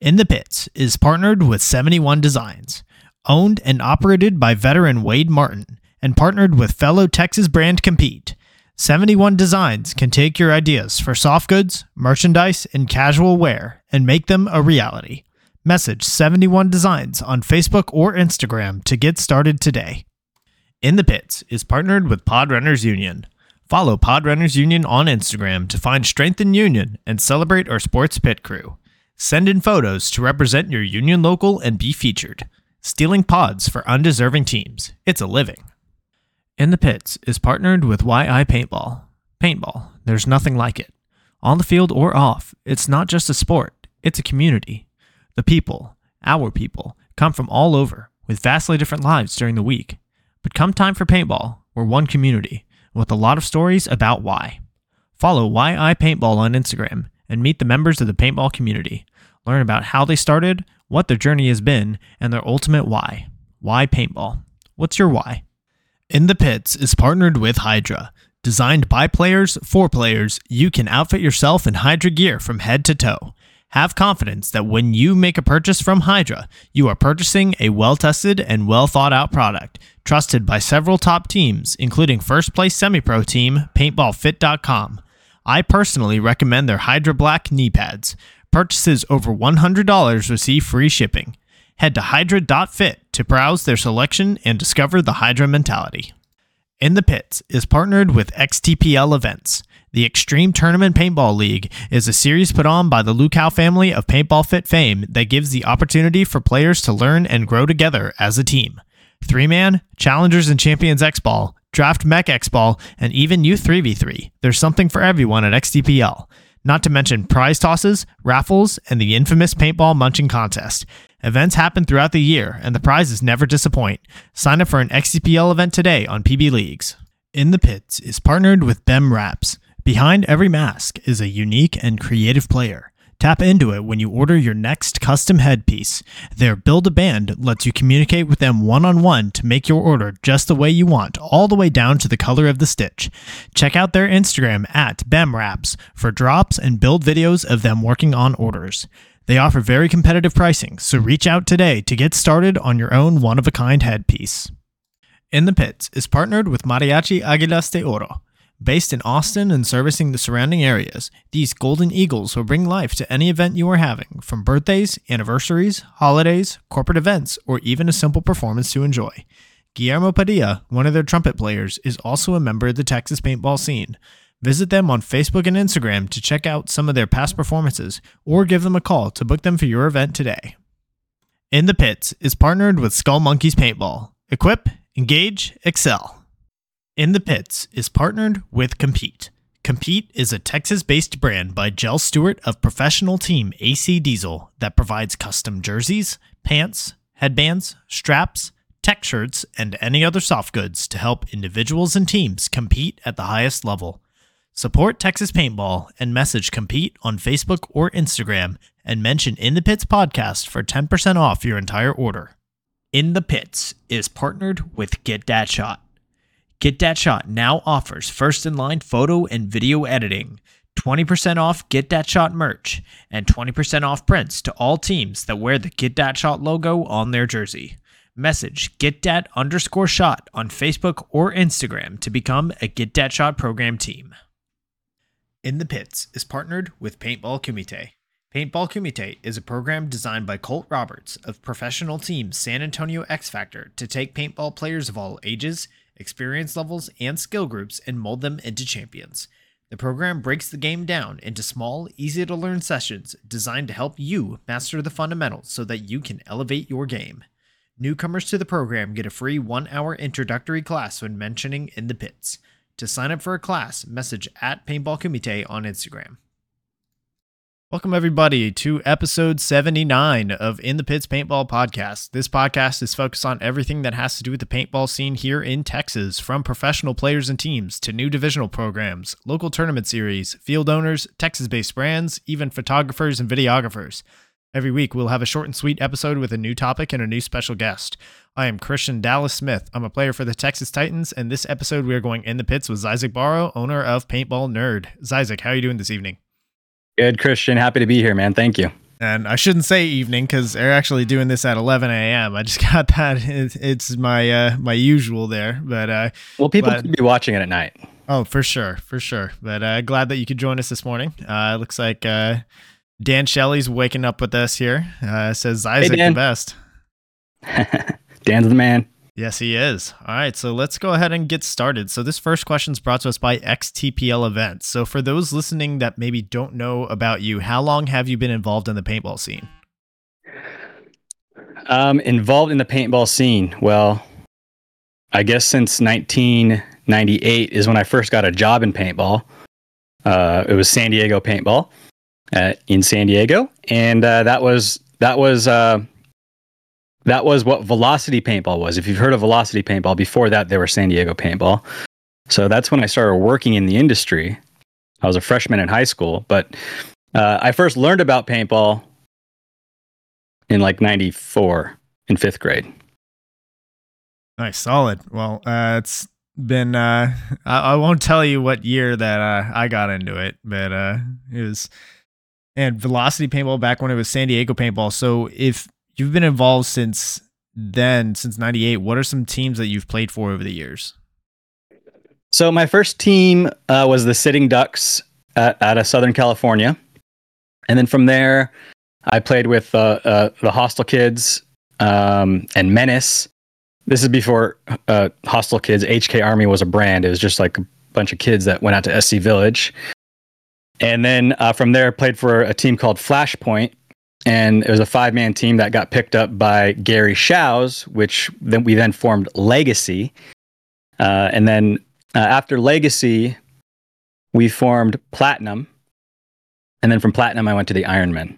In the Pits is partnered with 71 Designs, owned and operated by veteran Wade Martin, and partnered with fellow Texas brand Compete. 71 Designs can take your ideas for soft goods, merchandise, and casual wear and make them a reality. Message 71 Designs on Facebook or Instagram to get started today. In the Pits is partnered with Podrunners Union. Follow Podrunners Union on Instagram to find strength in union and celebrate our sports pit crew. Send in photos to represent your union local and be featured. Stealing pods for undeserving teams. It's a living. In the Pits is partnered with YI Paintball. Paintball, there's nothing like it. On the field or off, it's not just a sport, it's a community. The people, our people, come from all over with vastly different lives during the week. But come time for paintball, we're one community with a lot of stories about why. Follow YI Paintball on Instagram and meet the members of the paintball community. Learn about how they started, what their journey has been, and their ultimate why. Why paintball? What's your why? In the Pits is partnered with Hydra. Designed by players for players, you can outfit yourself in Hydra gear from head to toe. Have confidence that when you make a purchase from Hydra, you are purchasing a well tested and well thought out product, trusted by several top teams, including first place semi pro team PaintballFit.com. I personally recommend their Hydra Black knee pads. Purchases over $100 receive free shipping. Head to hydra.fit to browse their selection and discover the Hydra mentality. In the Pits is partnered with XTPL Events. The Extreme Tournament Paintball League is a series put on by the Lucal family of Paintball Fit fame that gives the opportunity for players to learn and grow together as a team. Three man, Challengers and Champions X Ball, Draft Mech X Ball, and even U3v3. There's something for everyone at XTPL. Not to mention prize tosses, raffles, and the infamous paintball munching contest. Events happen throughout the year, and the prizes never disappoint. Sign up for an XTPL event today on PB Leagues. In the Pits is partnered with BEM Wraps. Behind every mask is a unique and creative player. Tap into it when you order your next custom headpiece. Their Build a Band lets you communicate with them one on one to make your order just the way you want, all the way down to the color of the stitch. Check out their Instagram at BEMWraps for drops and build videos of them working on orders. They offer very competitive pricing, so reach out today to get started on your own one of a kind headpiece. In the Pits is partnered with Mariachi Aguilas de Oro. Based in Austin and servicing the surrounding areas, these Golden Eagles will bring life to any event you are having, from birthdays, anniversaries, holidays, corporate events, or even a simple performance to enjoy. Guillermo Padilla, one of their trumpet players, is also a member of the Texas paintball scene. Visit them on Facebook and Instagram to check out some of their past performances, or give them a call to book them for your event today. In the Pits is partnered with Skull Monkeys Paintball. Equip, engage, excel. In the Pits is partnered with Compete. Compete is a Texas based brand by Jell Stewart of professional team AC Diesel that provides custom jerseys, pants, headbands, straps, tech shirts, and any other soft goods to help individuals and teams compete at the highest level. Support Texas Paintball and message Compete on Facebook or Instagram and mention In the Pits podcast for 10% off your entire order. In the Pits is partnered with Get That Shot. Get That Shot now offers first in line photo and video editing, 20% off Get That Shot merch, and 20% off prints to all teams that wear the Get That Shot logo on their jersey. Message Get Dat underscore shot on Facebook or Instagram to become a Get Dat Shot program team. In the Pits is partnered with Paintball Kumite. Paintball Kumite is a program designed by Colt Roberts of professional team San Antonio X Factor to take paintball players of all ages, experience levels, and skill groups and mold them into champions. The program breaks the game down into small, easy to learn sessions designed to help you master the fundamentals so that you can elevate your game. Newcomers to the program get a free one hour introductory class when mentioning in the pits. To sign up for a class, message at Paintball Kumite on Instagram. Welcome, everybody, to episode 79 of In the Pits Paintball Podcast. This podcast is focused on everything that has to do with the paintball scene here in Texas, from professional players and teams to new divisional programs, local tournament series, field owners, Texas based brands, even photographers and videographers. Every week, we'll have a short and sweet episode with a new topic and a new special guest. I am Christian Dallas Smith. I'm a player for the Texas Titans, and this episode we are going in the pits with Zyzek Barro, owner of Paintball Nerd. Zyzek, how are you doing this evening? Good, Christian. Happy to be here, man. Thank you. and I shouldn't say evening because they're actually doing this at 11 a.m. I just got that. It's my uh, my usual there, but uh, well, people could be watching it at night. Oh, for sure, for sure. But uh, glad that you could join us this morning. Uh, looks like uh, Dan Shelley's waking up with us here. Uh, says Isaac hey, the best. Dan's the man. Yes, he is. All right, so let's go ahead and get started. So this first question is brought to us by XTPL Events. So for those listening that maybe don't know about you, how long have you been involved in the paintball scene? Um, involved in the paintball scene. Well, I guess since 1998 is when I first got a job in paintball. Uh, it was San Diego Paintball uh, in San Diego, and uh, that was that was uh, that was what Velocity Paintball was. If you've heard of Velocity Paintball, before that they were San Diego Paintball. So that's when I started working in the industry. I was a freshman in high school, but uh, I first learned about paintball in like '94 in fifth grade. Nice, solid. Well, uh, it's been uh I, I, won't tell you what year that uh, I got into it, but uh it was and Velocity Paintball back when it was San Diego Paintball. So if you've been involved since then, since 98, what are some teams that you've played for over the years? So my first team uh, was the Sitting Ducks at, out of Southern California. And then from there, I played with uh, uh, the Hostile Kids um, and Menace this is before uh, Hostile Kids. HK Army was a brand. It was just like a bunch of kids that went out to SC Village. And then uh, from there, played for a team called Flashpoint. And it was a five man team that got picked up by Gary Shows, which then we then formed Legacy. Uh, and then uh, after Legacy, we formed Platinum. And then from Platinum, I went to the Ironmen.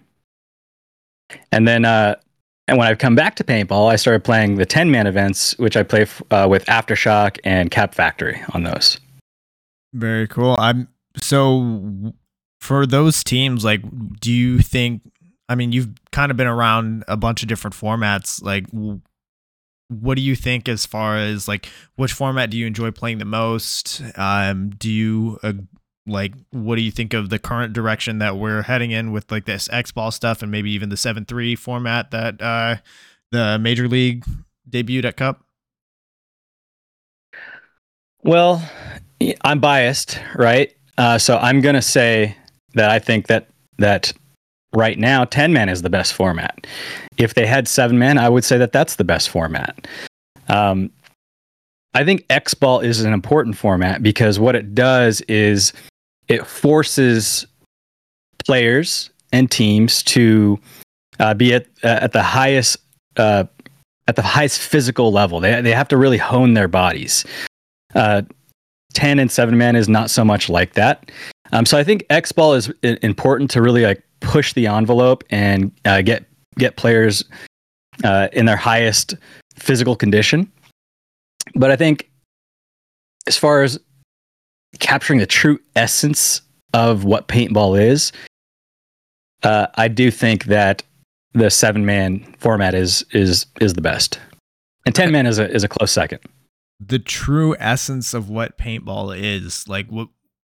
And then uh, and when I've come back to paintball, I started playing the 10 man events, which I play f- uh, with Aftershock and Cap Factory on those. Very cool. I'm so for those teams, like, do you think, I mean, you've kind of been around a bunch of different formats. Like, what do you think as far as like which format do you enjoy playing the most? Um, do you uh, like what do you think of the current direction that we're heading in with like this X ball stuff and maybe even the 7-3 format that uh the major league debuted at cup well i'm biased right uh, so i'm to say that i think that that right now 10 man is the best format if they had 7 man i would say that that's the best format um, i think x ball is an important format because what it does is it forces players and teams to uh, be at uh, at the highest uh, at the highest physical level. They they have to really hone their bodies. Uh, ten and seven man is not so much like that. Um, so I think X ball is important to really like push the envelope and uh, get get players uh, in their highest physical condition. But I think as far as capturing the true essence of what paintball is, uh, I do think that the seven man format is is is the best, and ten man is a is a close second. The true essence of what paintball is, like what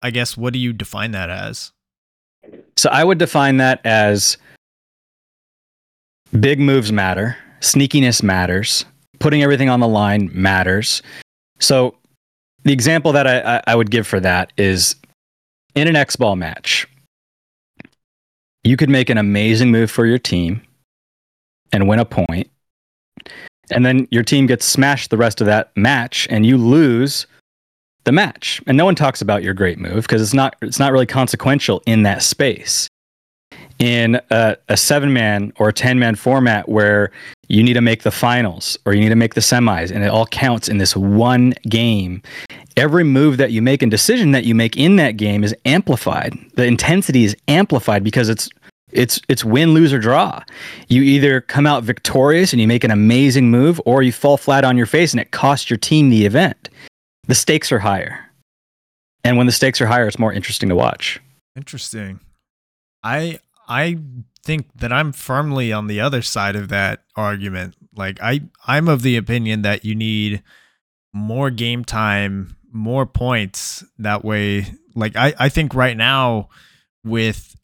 I guess, what do you define that as? So I would define that as big moves matter, sneakiness matters, putting everything on the line matters. So the example that I, I would give for that is in an X ball match, you could make an amazing move for your team and win a point, and then your team gets smashed the rest of that match, and you lose the match. And no one talks about your great move because it's not it's not really consequential in that space. In a, a seven man or a 10 man format where you need to make the finals or you need to make the semis and it all counts in this one game every move that you make and decision that you make in that game is amplified. The intensity is amplified because it's it's it's win lose or draw. You either come out victorious and you make an amazing move or you fall flat on your face and it costs your team the event the stakes are higher and when the stakes are higher it's more interesting to watch interesting i I think that I'm firmly on the other side of that argument. Like I I'm of the opinion that you need more game time, more points that way. Like I I think right now with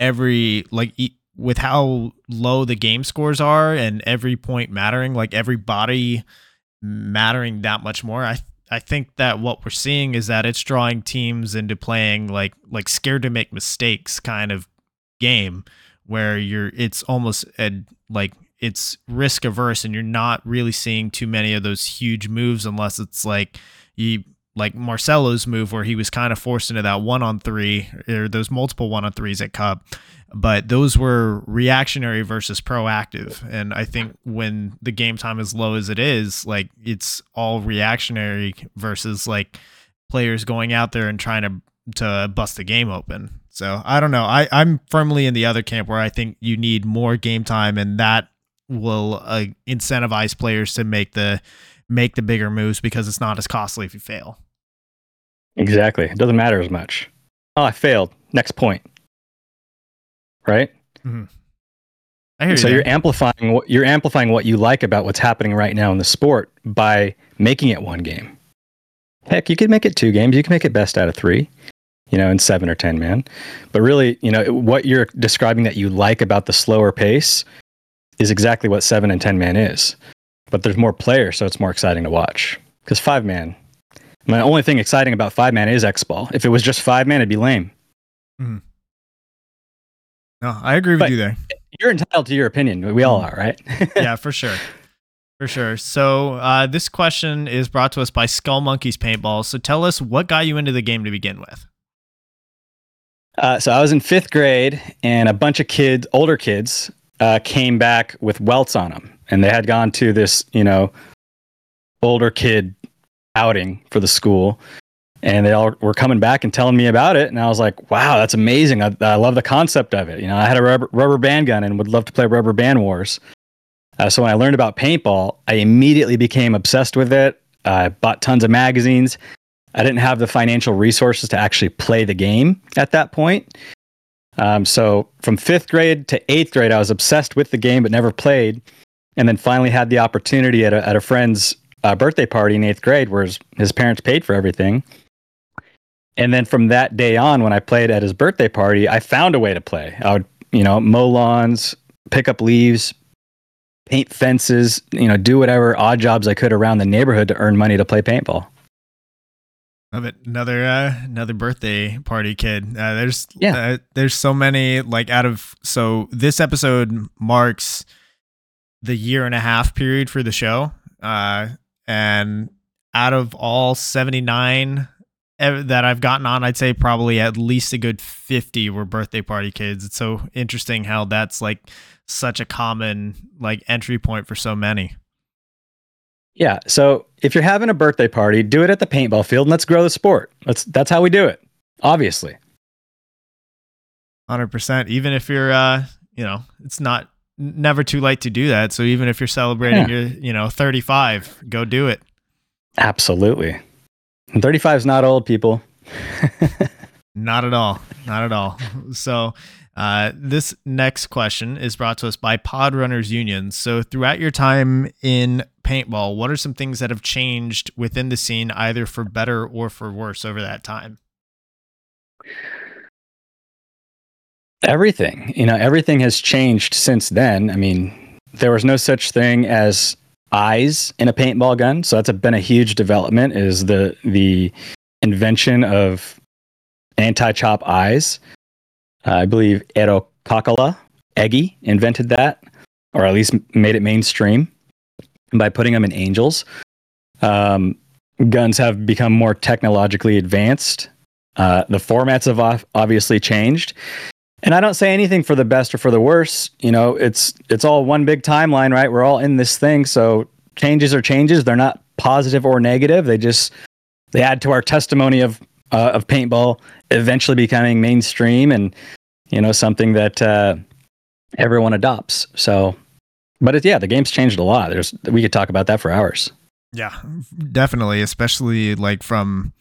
every like e- with how low the game scores are and every point mattering, like every body mattering that much more, I I think that what we're seeing is that it's drawing teams into playing like like scared to make mistakes kind of game where you're it's almost a, like it's risk averse and you're not really seeing too many of those huge moves unless it's like you like Marcelo's move where he was kind of forced into that one on three or those multiple one on threes at Cup. But those were reactionary versus proactive. And I think when the game time is low as it is, like it's all reactionary versus like players going out there and trying to to bust the game open. So I don't know. I, I'm firmly in the other camp where I think you need more game time and that will uh, incentivize players to make the make the bigger moves because it's not as costly if you fail. Exactly. It doesn't matter as much. Oh, I failed. Next point. Right? Mm-hmm. I hear so you. you're amplifying what you're amplifying what you like about what's happening right now in the sport by making it one game. Heck, you could make it two games. You can make it best out of three, you know, in seven or ten man. But really, you know, what you're describing that you like about the slower pace is exactly what seven and ten man is. But there's more players, so it's more exciting to watch. Because five man, my only thing exciting about five man is X Ball. If it was just five man, it'd be lame. No, I agree with But- you there. You're entitled to your opinion. We all are, right? yeah, for sure. For sure. So, uh, this question is brought to us by Skull Monkeys Paintball. So, tell us what got you into the game to begin with. Uh, so I was in fifth grade, and a bunch of kids, older kids, uh, came back with welts on them, and they had gone to this, you know, older kid outing for the school, and they all were coming back and telling me about it, and I was like, "Wow, that's amazing! I, I love the concept of it." You know, I had a rubber, rubber band gun and would love to play rubber band wars. Uh, so when I learned about paintball, I immediately became obsessed with it. I bought tons of magazines. I didn't have the financial resources to actually play the game at that point. Um, so from fifth grade to eighth grade, I was obsessed with the game but never played. And then finally had the opportunity at a, at a friend's uh, birthday party in eighth grade where his, his parents paid for everything. And then from that day on, when I played at his birthday party, I found a way to play. I would, you know, mow lawns, pick up leaves, paint fences, you know, do whatever odd jobs I could around the neighborhood to earn money to play paintball. Love it. Another uh, another birthday party kid. Uh, there's Yeah. uh, there's so many like out of so this episode marks the year and a half period for the show. Uh, and out of all 79 that I've gotten on, I'd say probably at least a good 50 were birthday party kids. It's so interesting how that's like such a common like entry point for so many. Yeah. So if you're having a birthday party, do it at the paintball field and let's grow the sport. That's that's how we do it. Obviously. Hundred percent. Even if you're, uh, you know, it's not never too late to do that. So even if you're celebrating your, you know, 35, go do it. Absolutely. 35 is not old, people. Not at all. Not at all. So, uh, this next question is brought to us by Pod Runners Union. So, throughout your time in paintball, what are some things that have changed within the scene, either for better or for worse, over that time? Everything. You know, everything has changed since then. I mean, there was no such thing as eyes in a paintball gun. So that's a, been a huge development is the the invention of anti-chop eyes. Uh, I believe Eero Kakala, Eggy, invented that, or at least made it mainstream by putting them in angels. Um, guns have become more technologically advanced. Uh, the formats have obviously changed, and I don't say anything for the best or for the worse. You know, it's it's all one big timeline, right? We're all in this thing, so changes are changes. They're not positive or negative. They just they add to our testimony of uh, of paintball eventually becoming mainstream and you know something that uh, everyone adopts. So, but yeah, the game's changed a lot. There's we could talk about that for hours. Yeah, definitely, especially like from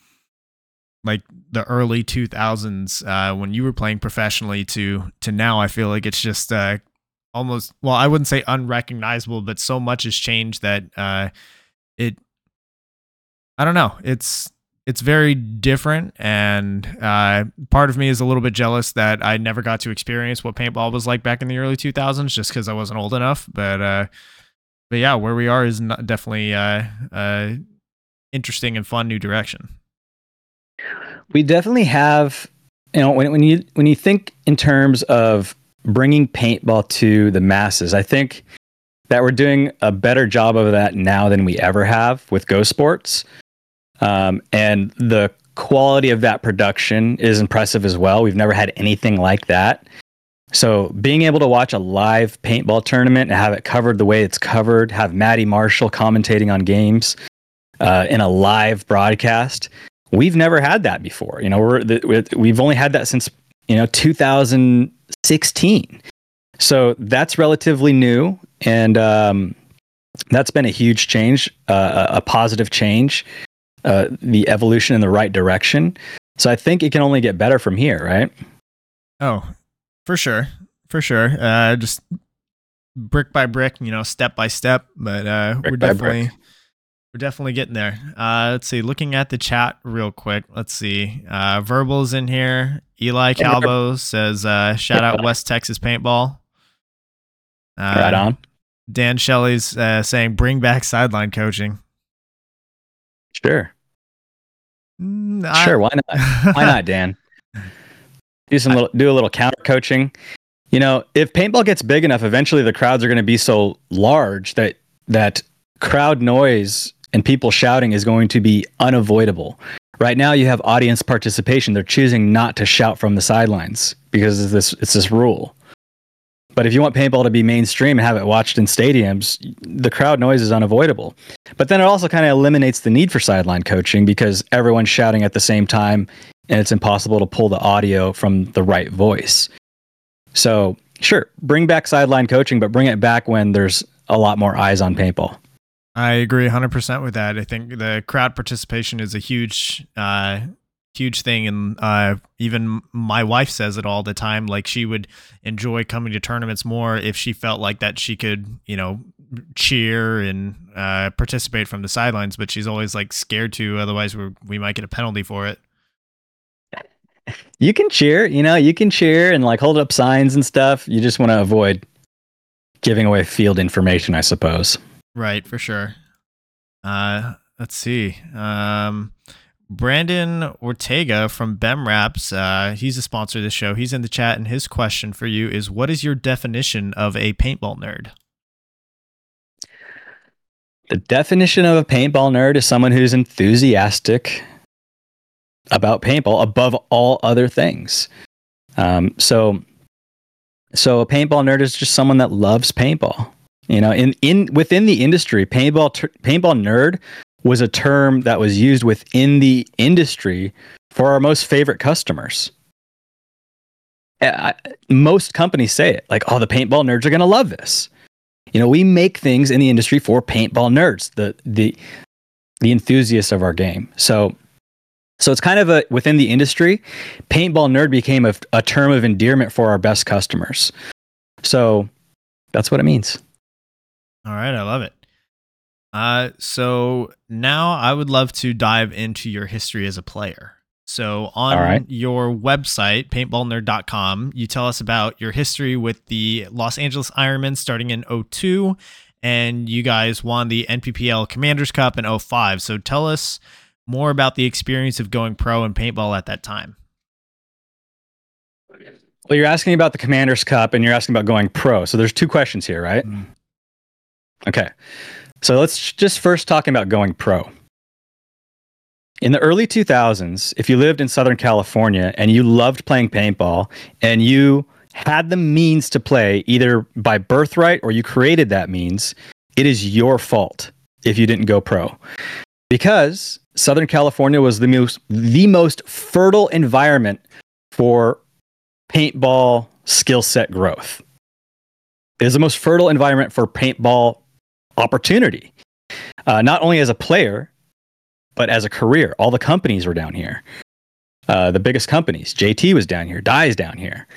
like the early 2000s uh, when you were playing professionally to to now. I feel like it's just uh, almost well, I wouldn't say unrecognizable, but so much has changed that uh, it. I don't know. It's it's very different, and uh, part of me is a little bit jealous that I never got to experience what paintball was like back in the early 2000s, just because I wasn't old enough. But uh, but yeah, where we are is not definitely uh, interesting and fun new direction. We definitely have, you know, when, when you when you think in terms of bringing paintball to the masses, I think that we're doing a better job of that now than we ever have with Go Sports. Um, and the quality of that production is impressive as well. We've never had anything like that. So being able to watch a live paintball tournament and have it covered the way it's covered, have Maddie Marshall commentating on games uh, in a live broadcast, we've never had that before. You know, we're the, we've only had that since you know 2016. So that's relatively new, and um, that's been a huge change, uh, a positive change, uh, the evolution in the right direction. So I think it can only get better from here, right? Oh, for sure, for sure. Uh, just brick by brick, you know, step by step. But uh, we're definitely we're definitely getting there. Uh, let's see. Looking at the chat real quick. Let's see. Uh, Verbal's in here. Eli Calvo says, uh, "Shout out West Texas paintball." Uh, right on. Dan Shelley's uh, saying, "Bring back sideline coaching." Sure. Mm, I, sure. Why not? why not, Dan? do some little, do a little counter coaching. You know, if paintball gets big enough, eventually the crowds are going to be so large that that crowd noise and people shouting is going to be unavoidable. Right now, you have audience participation. They're choosing not to shout from the sidelines because it's this it's this rule. But if you want paintball to be mainstream and have it watched in stadiums, the crowd noise is unavoidable. But then it also kind of eliminates the need for sideline coaching because everyone's shouting at the same time and it's impossible to pull the audio from the right voice. So, sure, bring back sideline coaching, but bring it back when there's a lot more eyes on paintball. I agree 100% with that. I think the crowd participation is a huge uh, huge thing and uh, even my wife says it all the time like she would enjoy coming to tournaments more if she felt like that she could you know cheer and uh, participate from the sidelines but she's always like scared to otherwise we we might get a penalty for it. You can cheer you know you can cheer and like hold up signs and stuff. You just want to avoid giving away field information i suppose right for sure uh let's see um Brandon Ortega from BEM Wraps, uh, he's a sponsor of this show. He's in the chat, and his question for you is What is your definition of a paintball nerd? The definition of a paintball nerd is someone who's enthusiastic about paintball above all other things. Um, so, so a paintball nerd is just someone that loves paintball. You know, in in within the industry, paintball paintball nerd was a term that was used within the industry for our most favorite customers. Eh, I, most companies say it like, oh, the paintball nerds are going to love this. You know, we make things in the industry for paintball nerds, the the the enthusiasts of our game. So so it's kind of a within the industry, paintball nerd became a, a term of endearment for our best customers. So that's what it means. All right, I love it. Uh, so now I would love to dive into your history as a player. So on right. your website, paintballnerd.com, you tell us about your history with the Los Angeles Ironmen starting in 02 and you guys won the NPPL Commanders Cup in 05. So tell us more about the experience of going pro in paintball at that time. Well, you're asking about the Commanders Cup and you're asking about going pro. So there's two questions here, right? Mm. Okay. So let's just first talk about going pro. In the early 2000s, if you lived in Southern California and you loved playing paintball and you had the means to play either by birthright or you created that means, it is your fault if you didn't go pro. Because Southern California was the most the most fertile environment for paintball skill set growth. It is the most fertile environment for paintball opportunity, uh, not only as a player, but as a career. All the companies were down here. Uh, the biggest companies, JT was down here, Dye's down here.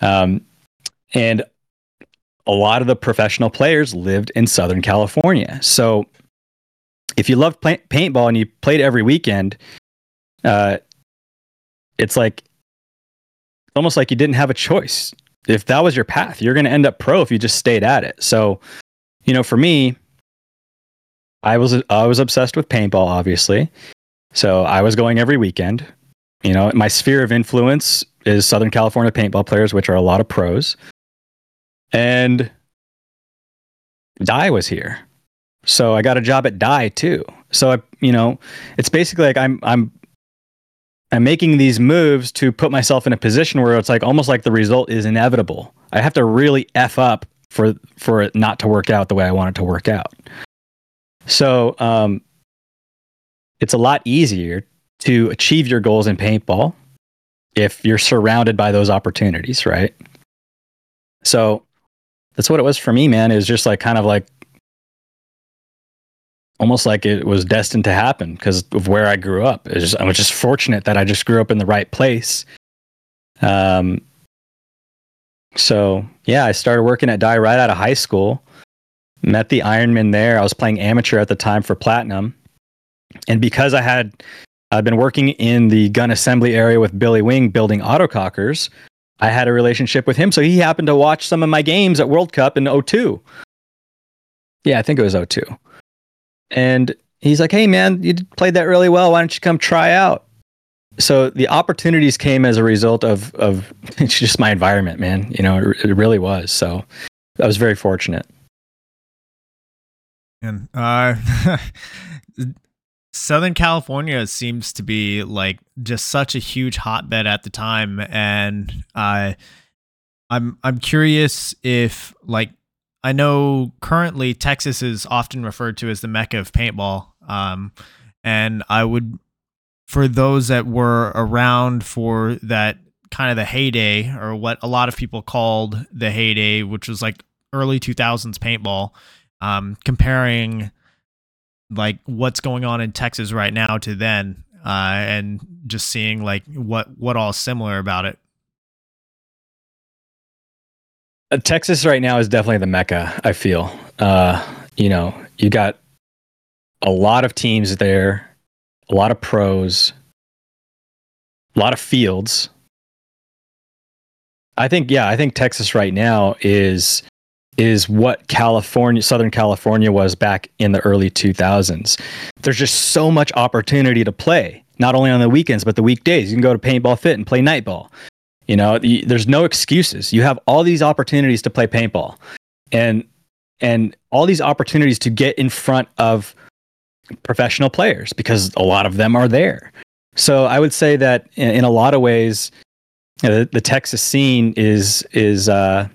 Um, and a lot of the professional players lived in Southern California. So if you loved play- paintball and you played every weekend, uh, it's like almost like you didn't have a choice. If that was your path, you're going to end up pro if you just stayed at it. So, you know, for me, I was I was obsessed with paintball, obviously. So I was going every weekend. You know, my sphere of influence is Southern California paintball players, which are a lot of pros. And Dye was here. So I got a job at Dye too. So I, you know, it's basically like I'm I'm I'm making these moves to put myself in a position where it's like almost like the result is inevitable. I have to really f up for for it not to work out the way I want it to work out. So um, it's a lot easier to achieve your goals in paintball if you're surrounded by those opportunities, right? So that's what it was for me, man. It was just like kind of like almost like it was destined to happen because of where I grew up. Just, I was just fortunate that I just grew up in the right place. Um, so yeah, I started working at Dye right out of high school. Met the Ironmen there. I was playing amateur at the time for Platinum, and because I had I'd been working in the gun assembly area with Billy Wing building autocockers, I had a relationship with him. So he happened to watch some of my games at World Cup in 02. Yeah, I think it was 02. And he's like, hey, man, you played that really well. Why don't you come try out? So the opportunities came as a result of, of just my environment, man. You know, it, it really was. So I was very fortunate. And uh, Southern California seems to be like just such a huge hotbed at the time, and uh, I'm I'm curious if like I know currently Texas is often referred to as the mecca of paintball, um, and I would for those that were around for that kind of the heyday or what a lot of people called the heyday, which was like early 2000s paintball, um, comparing like what's going on in Texas right now to then, uh, and just seeing like what what all similar about it. Uh, Texas right now is definitely the mecca. I feel, uh, you know, you got a lot of teams there, a lot of pros, a lot of fields. I think, yeah, I think Texas right now is is what California, Southern California was back in the early 2000s. There's just so much opportunity to play, not only on the weekends, but the weekdays. You can go to Paintball Fit and play nightball. You know, there's no excuses. You have all these opportunities to play paintball and, and all these opportunities to get in front of professional players because a lot of them are there. So I would say that in, in a lot of ways, the, the Texas scene is, is, uh,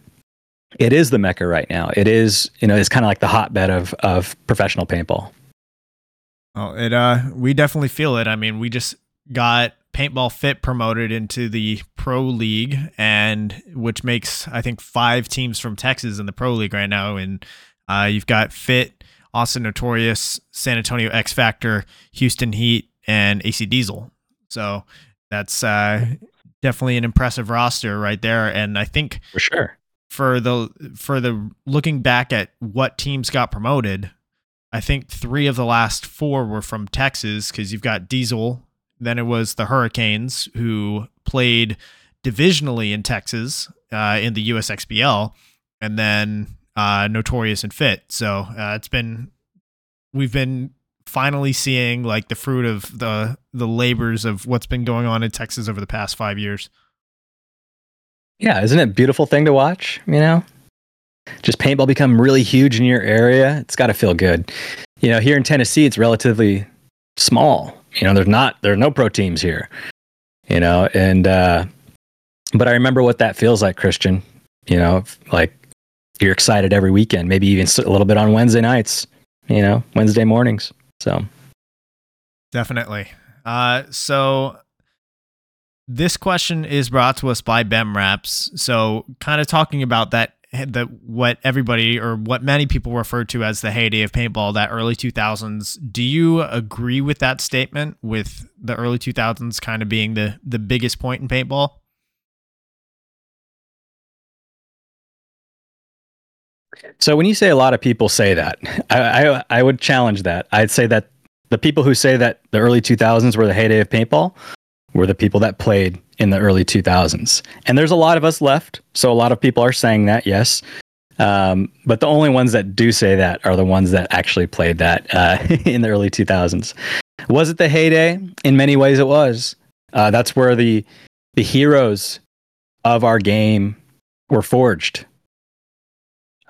it is the mecca right now. It is, you know, it's kind of like the hotbed of of professional paintball. Oh, it uh we definitely feel it. I mean, we just got paintball fit promoted into the pro league and which makes I think 5 teams from Texas in the pro league right now and uh you've got fit Austin Notorious, San Antonio X Factor, Houston Heat and AC Diesel. So that's uh definitely an impressive roster right there and I think For sure for the for the looking back at what teams got promoted, I think three of the last four were from Texas because you've got Diesel, then it was the Hurricanes who played divisionally in Texas uh, in the USXBL, and then uh, Notorious and Fit. So uh, it's been we've been finally seeing like the fruit of the the labors of what's been going on in Texas over the past five years. Yeah, isn't it a beautiful thing to watch? You know, just paintball become really huge in your area. It's got to feel good. You know, here in Tennessee, it's relatively small. You know, there's not there are no pro teams here. You know, and uh, but I remember what that feels like, Christian. You know, like you're excited every weekend, maybe even a little bit on Wednesday nights. You know, Wednesday mornings. So definitely. Uh, so this question is brought to us by BEM Wraps. So, kind of talking about that, that what everybody or what many people refer to as the heyday of paintball, that early 2000s. Do you agree with that statement? With the early 2000s kind of being the the biggest point in paintball? So when you say a lot of people say that, I, I, I would challenge that. I'd say that the people who say that the early 2000s were the heyday of paintball were the people that played in the early 2000s. And there's a lot of us left. So a lot of people are saying that, yes. Um, but the only ones that do say that are the ones that actually played that uh, in the early 2000s. Was it the heyday? In many ways, it was. Uh, that's where the the heroes of our game were forged.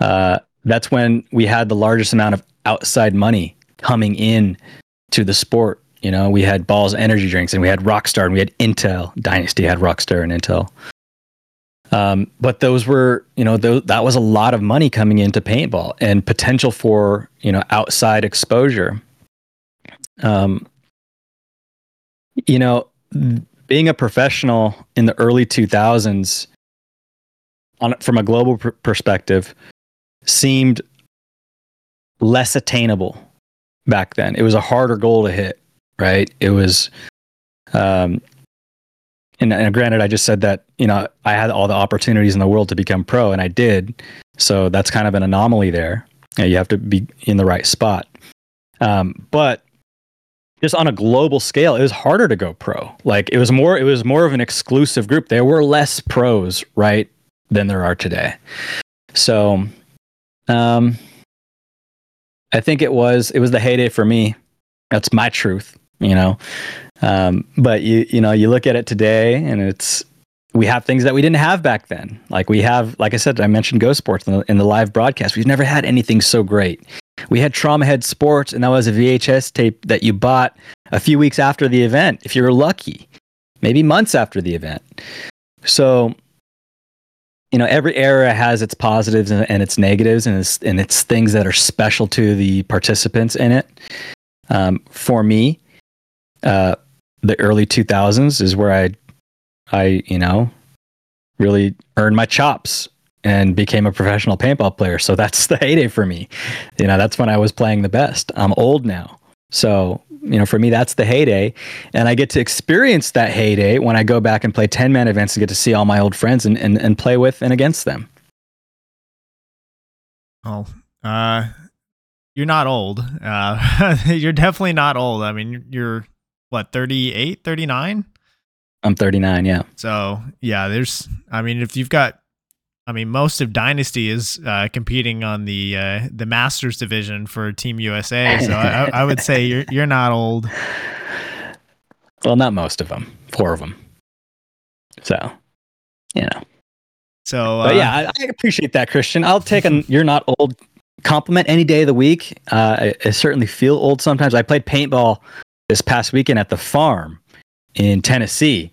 Uh, that's when we had the largest amount of outside money coming in to the sport. You know, we had Bawls energy drinks, and we had Rockstar, and we had Intel. Dynasty had Rockstar and Intel. Um, but those were, you know, th- that was a lot of money coming into paintball and potential for, you know, outside exposure. Um, you know, being a professional in the early 2000s, on from a global pr- perspective, seemed less attainable back then. It was a harder goal to hit, right? It was, um, and, and granted, I just said that you know I had all the opportunities in the world to become pro, and I did. So that's kind of an anomaly there. You, know, you have to be in the right spot. Um, but just on a global scale, it was harder to go pro. Like it was more, it was more of an exclusive group. There were less pros, right, than there are today. So, um, I think it was it was the heyday for me. That's my truth, you know. Um, but you you know you look at it today, and it's we have things that we didn't have back then. Like we have, like I said, I mentioned Go Sports in the, in the live broadcast. We've never had anything so great. We had Trauma Head Sports, and that was a VHS tape that you bought a few weeks after the event, if you were lucky, maybe months after the event. So, you know, every era has its positives and, and its negatives, and its and its things that are special to the participants in it. Um, for me, uh, the early 2000s is where I, I you know, really earned my chops and became a professional paintball player. So that's the heyday for me. You know, that's when I was playing the best. I'm old now. So, you know, for me, that's the heyday. And I get to experience that heyday when I go back and play 10 man events and get to see all my old friends and, and, and play with and against them. Oh, uh, you're not old. Uh, you're definitely not old. I mean, you're what, 38, 39? I'm 39, yeah. So, yeah, there's, I mean, if you've got I mean, most of Dynasty is uh, competing on the uh, the Masters division for Team USA. So I, I, would say you're you're not old. Well, not most of them. Four of them. So, you know. So, uh, yeah, I, I, appreciate that, Christian. I'll take a "you're not old" compliment any day of the week. Uh, I, I certainly feel old sometimes. I played paintball this past weekend at the farm in Tennessee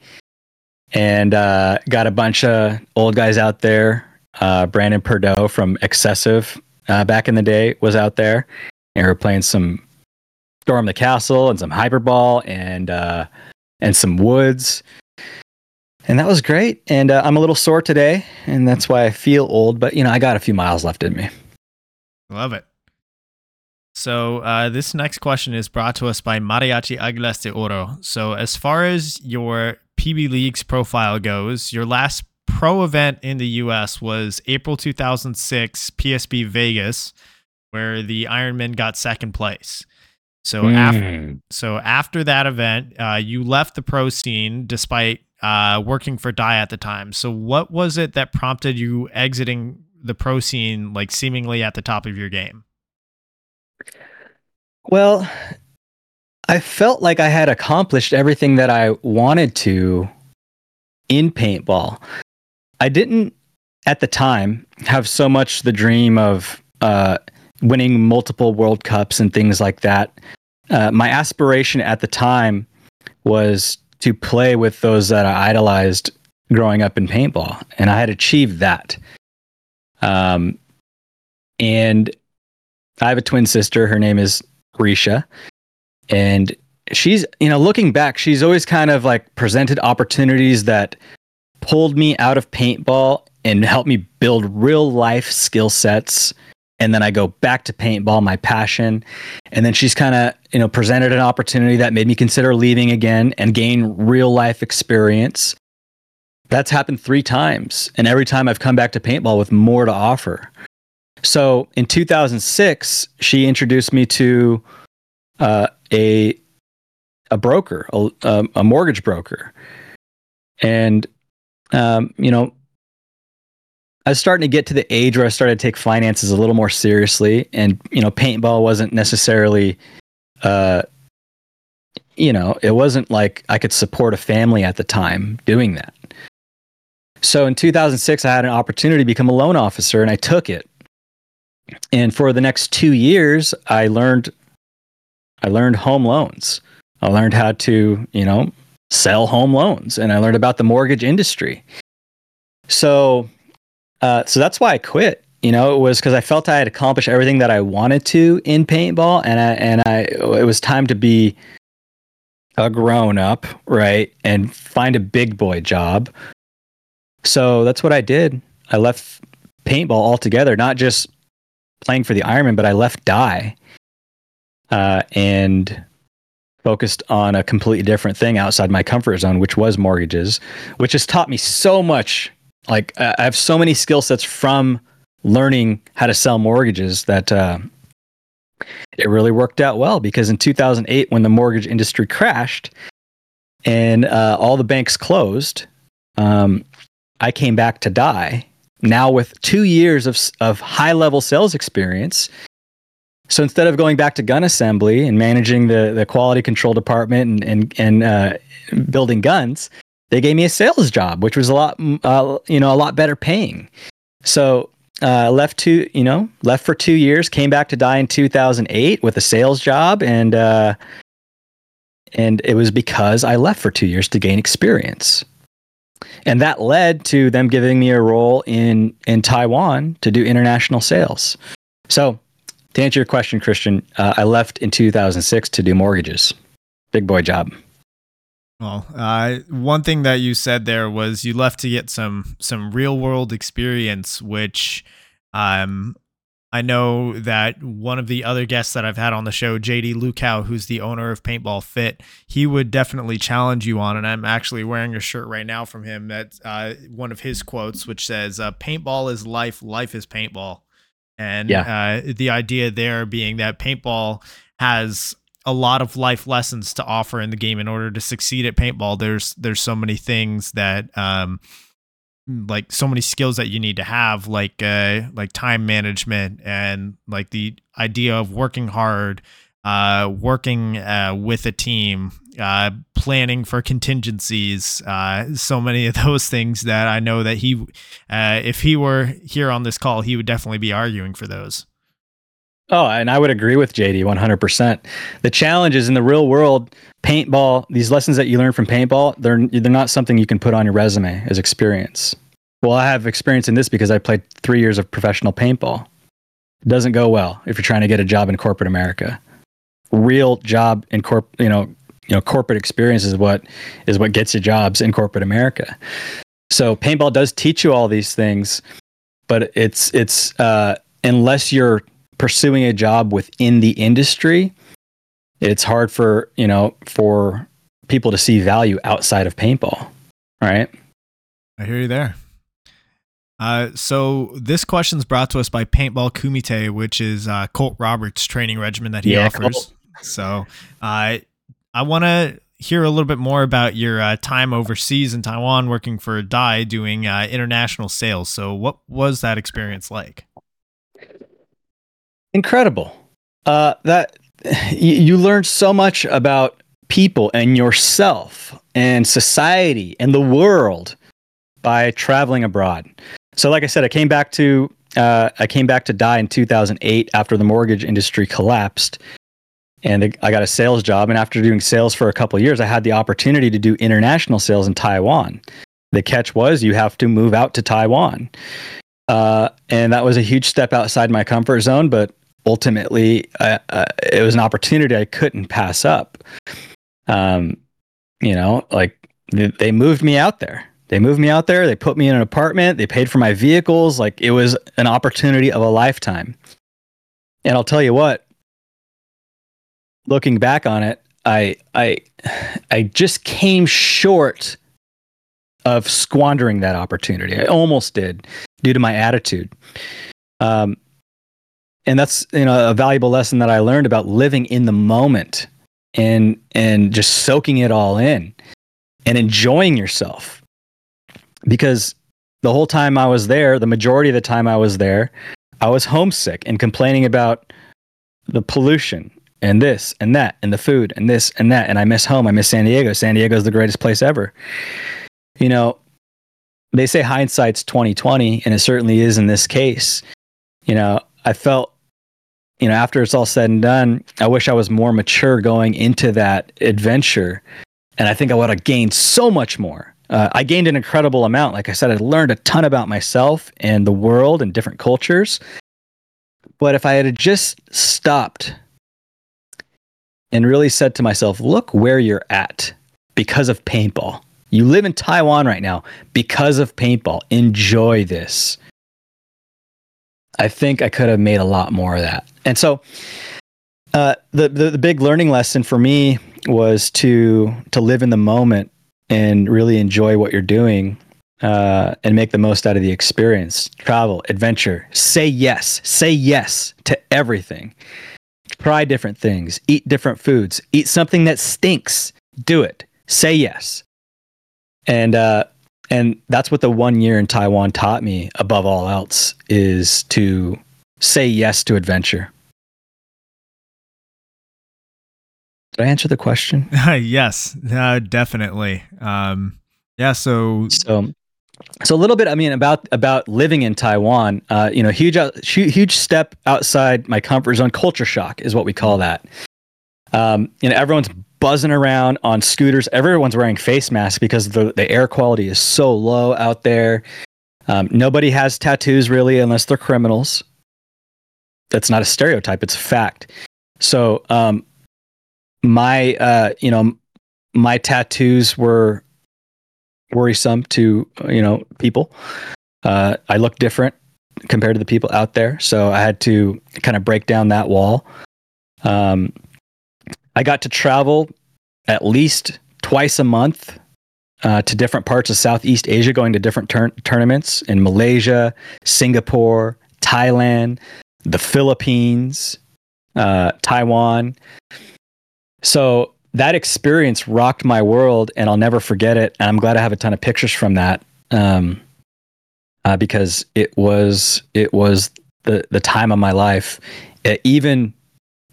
and uh, got a bunch of old guys out there. Uh, Brandon Perdot from Excessive uh, back in the day was out there, and we were playing some Storm the Castle and some Hyperball and uh, and some Woods, and that was great. And uh, I'm a little sore today, and that's why I feel old. But you know, I got a few miles left in me. Love it. So uh, this next question is brought to us by Mariachi Aguilas de Oro. So as far as your PB League's profile goes, your last pro event in the US was April 2006 PSP Vegas, where the Ironmen got second place. So mm. after so after that event, uh, you left the pro scene despite uh, working for Dye at the time. So what was it that prompted you exiting the pro scene, like seemingly at the top of your game? Well, I felt like I had accomplished everything that I wanted to in paintball. I didn't at the time have so much the dream of uh, winning multiple World Cups and things like that. Uh, my aspiration at the time was to play with those that I idolized growing up in paintball, and I had achieved that. Um, and I have a twin sister. Her name is Risha, and she's you know looking back she's always kind of like presented opportunities that pulled me out of paintball and helped me build real life skill sets. And then i go back to paintball my passion. And then she's kind of you know presented an opportunity that made me consider leaving again and gain real life experience. That's happened three times. And every time i've come back to paintball with more to offer. So in 2006 she introduced me to uh, a a broker, a, a mortgage broker, and um, you know, I was starting to get to the age where I started to take finances a little more seriously, and you know, paintball wasn't necessarily, uh, you know, it wasn't like I could support a family at the time doing that. So in 2006, I had an opportunity to become a loan officer, and I took it. And for the next two years, I learned, I learned home loans. I learned how to, you know, sell home loans, and I learned about the mortgage industry. So uh, so that's why I quit. You know, it was because I felt I had accomplished everything that I wanted to in paintball, and I and I it was time to be a grown up, right, and find a big boy job. So that's what I did. I left paintball altogether, not just playing for the Ironman, but I left Dye uh, and focused on a completely different thing outside my comfort zone, which was mortgages, which has taught me so much like I have so many skill sets from learning how to sell mortgages that uh, it really worked out well because in 2008 when the mortgage industry crashed and uh, all the banks closed um, i came back to Dye. now with two years of, of high level sales experience so instead of going back to gun assembly and managing the, the quality control department and, and, and uh, building guns they gave me a sales job, which was a lot, uh, you know, a lot better paying. So uh, left two, you know, left for two years, came back to Dye in 2008 with a sales job, and uh, and it was because I left for two years to gain experience, and that led to them giving me a role in in Taiwan to do international sales. So to answer your question, Christian, uh, I left in 2006 to do mortgages, big boy job. Well, uh, one thing that you said there was you left to get some some real world experience, which um, I know that one of the other guests that I've had on the show, JD Lukow, who's the owner of Paintball Fit, he would definitely challenge you on. And I'm actually wearing a shirt right now from him that's uh, one of his quotes, which says, uh, "Paintball is life, life is paintball." And yeah. uh, the idea there being that paintball has a lot of life lessons to offer in the game in order to succeed at paintball there's there's so many things that um like so many skills that you need to have like uh like time management and like the idea of working hard uh working uh with a team uh planning for contingencies uh so many of those things that I know that he uh if he were here on this call he would definitely be arguing for those Oh, and I would agree with JD 100%. The challenge is in the real world, paintball, these lessons that you learn from paintball, they're they're not something you can put on your resume as experience. Well, I have experience in this because I played 3 years of professional paintball. It doesn't go well if you're trying to get a job in corporate America. Real job in corp, you know, you know, corporate experience is what is what gets you jobs in corporate America. So paintball does teach you all these things, but it's it's uh unless you're pursuing a job within the industry, it's hard for, you know, for people to see value outside of paintball. Right. I hear you there. Uh, so this question is brought to us by Paintball Kumite, which is uh, Colt Roberts' training regimen that he yeah, offers. Cool. So uh, I want to hear a little bit more about your uh, time overseas in Taiwan working for Dye doing uh, international sales. So what was that experience like? incredible. Uh, that you, you so much about people and yourself and society and the world by traveling abroad. So, like I said, I came back to uh, I came back to Dye in 2008 after the mortgage industry collapsed, and I got a sales job. And after doing sales for a couple years, I had the opportunity to do international sales in Taiwan. The catch was you have to move out to Taiwan, uh, and that was a huge step outside my comfort zone. But ultimately uh, uh, it was an opportunity I couldn't pass up. Um, you know, like they moved me out there. They moved me out there. They put me in an apartment. They paid for my vehicles. Like it was an opportunity of a lifetime. And I'll tell you what, looking back on it, I I I just came short of squandering that opportunity. I almost did due to my attitude. Um, and that's you know a valuable lesson that I learned about living in the moment. and and just soaking it all in and enjoying yourself because the whole time I was there, the majority of the time I was there, I was homesick and complaining about the pollution and this and that and the food and this and that. And I miss home. I miss San Diego. San Diego is the greatest place ever. You know, they say hindsight's 2020, and it certainly is in this case. You know, I felt, you know, after it's all said and done, I wish I was more mature going into that adventure. And I think I would have gained so much more. Uh, I gained an incredible amount. Like I said, I learned a ton about myself and the world and different cultures. But if I had just stopped and really said to myself, look where you're at because of paintball. You live in Taiwan right now because of paintball. Enjoy this. I think I could have made a lot more of that. And so uh, the, the the big learning lesson for me was to to live in the moment and really enjoy what you're doing uh, and make the most out of the experience. Travel, adventure, say yes, say yes to everything. Try different things, eat different foods, eat something that stinks. Do it. Say yes. And uh, and that's what the one year in Taiwan taught me above all else is to say yes to adventure. Did I answer the question? yes, uh, definitely. Um, yeah. So, so, so a little bit. I mean, about about living in Taiwan. Uh, you know, huge, huge step outside my comfort zone. Culture shock is what we call that. Um, you know, everyone's buzzing around on scooters. Everyone's wearing face masks because the the air quality is so low out there. Um, nobody has tattoos really, unless they're criminals. That's not a stereotype; it's a fact. So, um, my uh, you know my tattoos were worrisome to you know people. Uh, I look different compared to the people out there, so I had to kind of break down that wall. Um, I got to travel at least twice a month uh, to different parts of Southeast Asia, going to different tur- tournaments in Malaysia, Singapore, Thailand, the Philippines, uh, Taiwan. So that experience rocked my world, and I'll never forget it. And I'm glad I have a ton of pictures from that um, uh, because it was it was the the time of my life. It, even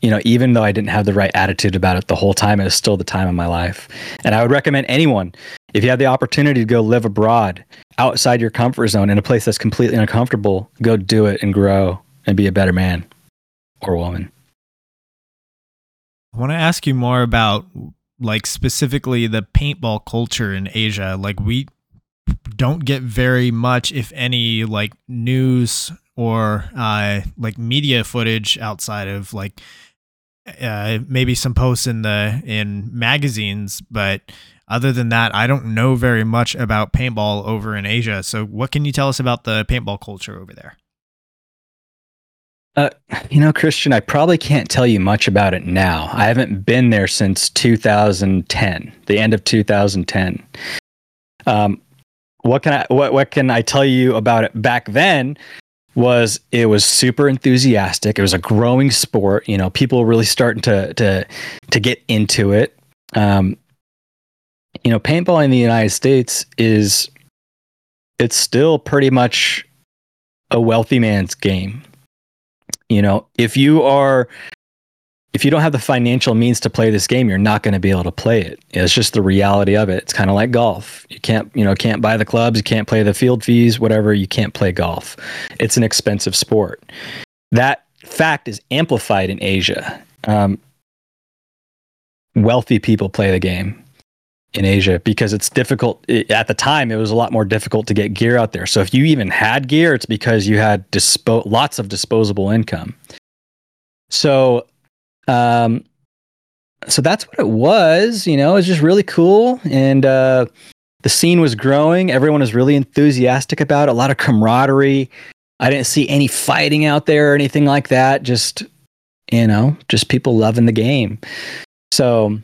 you know, even though I didn't have the right attitude about it the whole time, it was still the time of my life. And I would recommend anyone, if you have the opportunity to go live abroad outside your comfort zone in a place that's completely uncomfortable, go do it and grow and be a better man or woman. I want to ask you more about like specifically the paintball culture in Asia. Like we don't get very much, if any, like news or uh, like media footage outside of like uh, maybe some posts in the in magazines, but other than that, I don't know very much about paintball over in Asia. So, what can you tell us about the paintball culture over there? Uh, you know, Christian, I probably can't tell you much about it now. I haven't been there since 2010, the end of 2010. Um, what can I what what can I tell you about it back then? Was it was super enthusiastic. It was a growing sport. You know, people really starting to to to get into it. Um, you know, paintball in the United States is it's still pretty much a wealthy man's game you know, if you are if you don't have the financial means to play this game, you're not going to be able to play it. It's just the reality of it. It's kind of like golf. You can't, you know, can't buy the clubs, you can't play the field fees, whatever. You can't play golf. It's an expensive sport. That fact is amplified in Asia. Um, wealthy people play the game in Asia because it's difficult. It, at the time, it was a lot more difficult to get gear out there. So if you even had gear, it's because you had dispo- lots of disposable income. So, um, so that's what it was. You know, it was just really cool, and uh, the scene was growing. Everyone was really enthusiastic about it. A lot of camaraderie. I didn't see any fighting out there or anything like that. Just you know, just people loving the game. So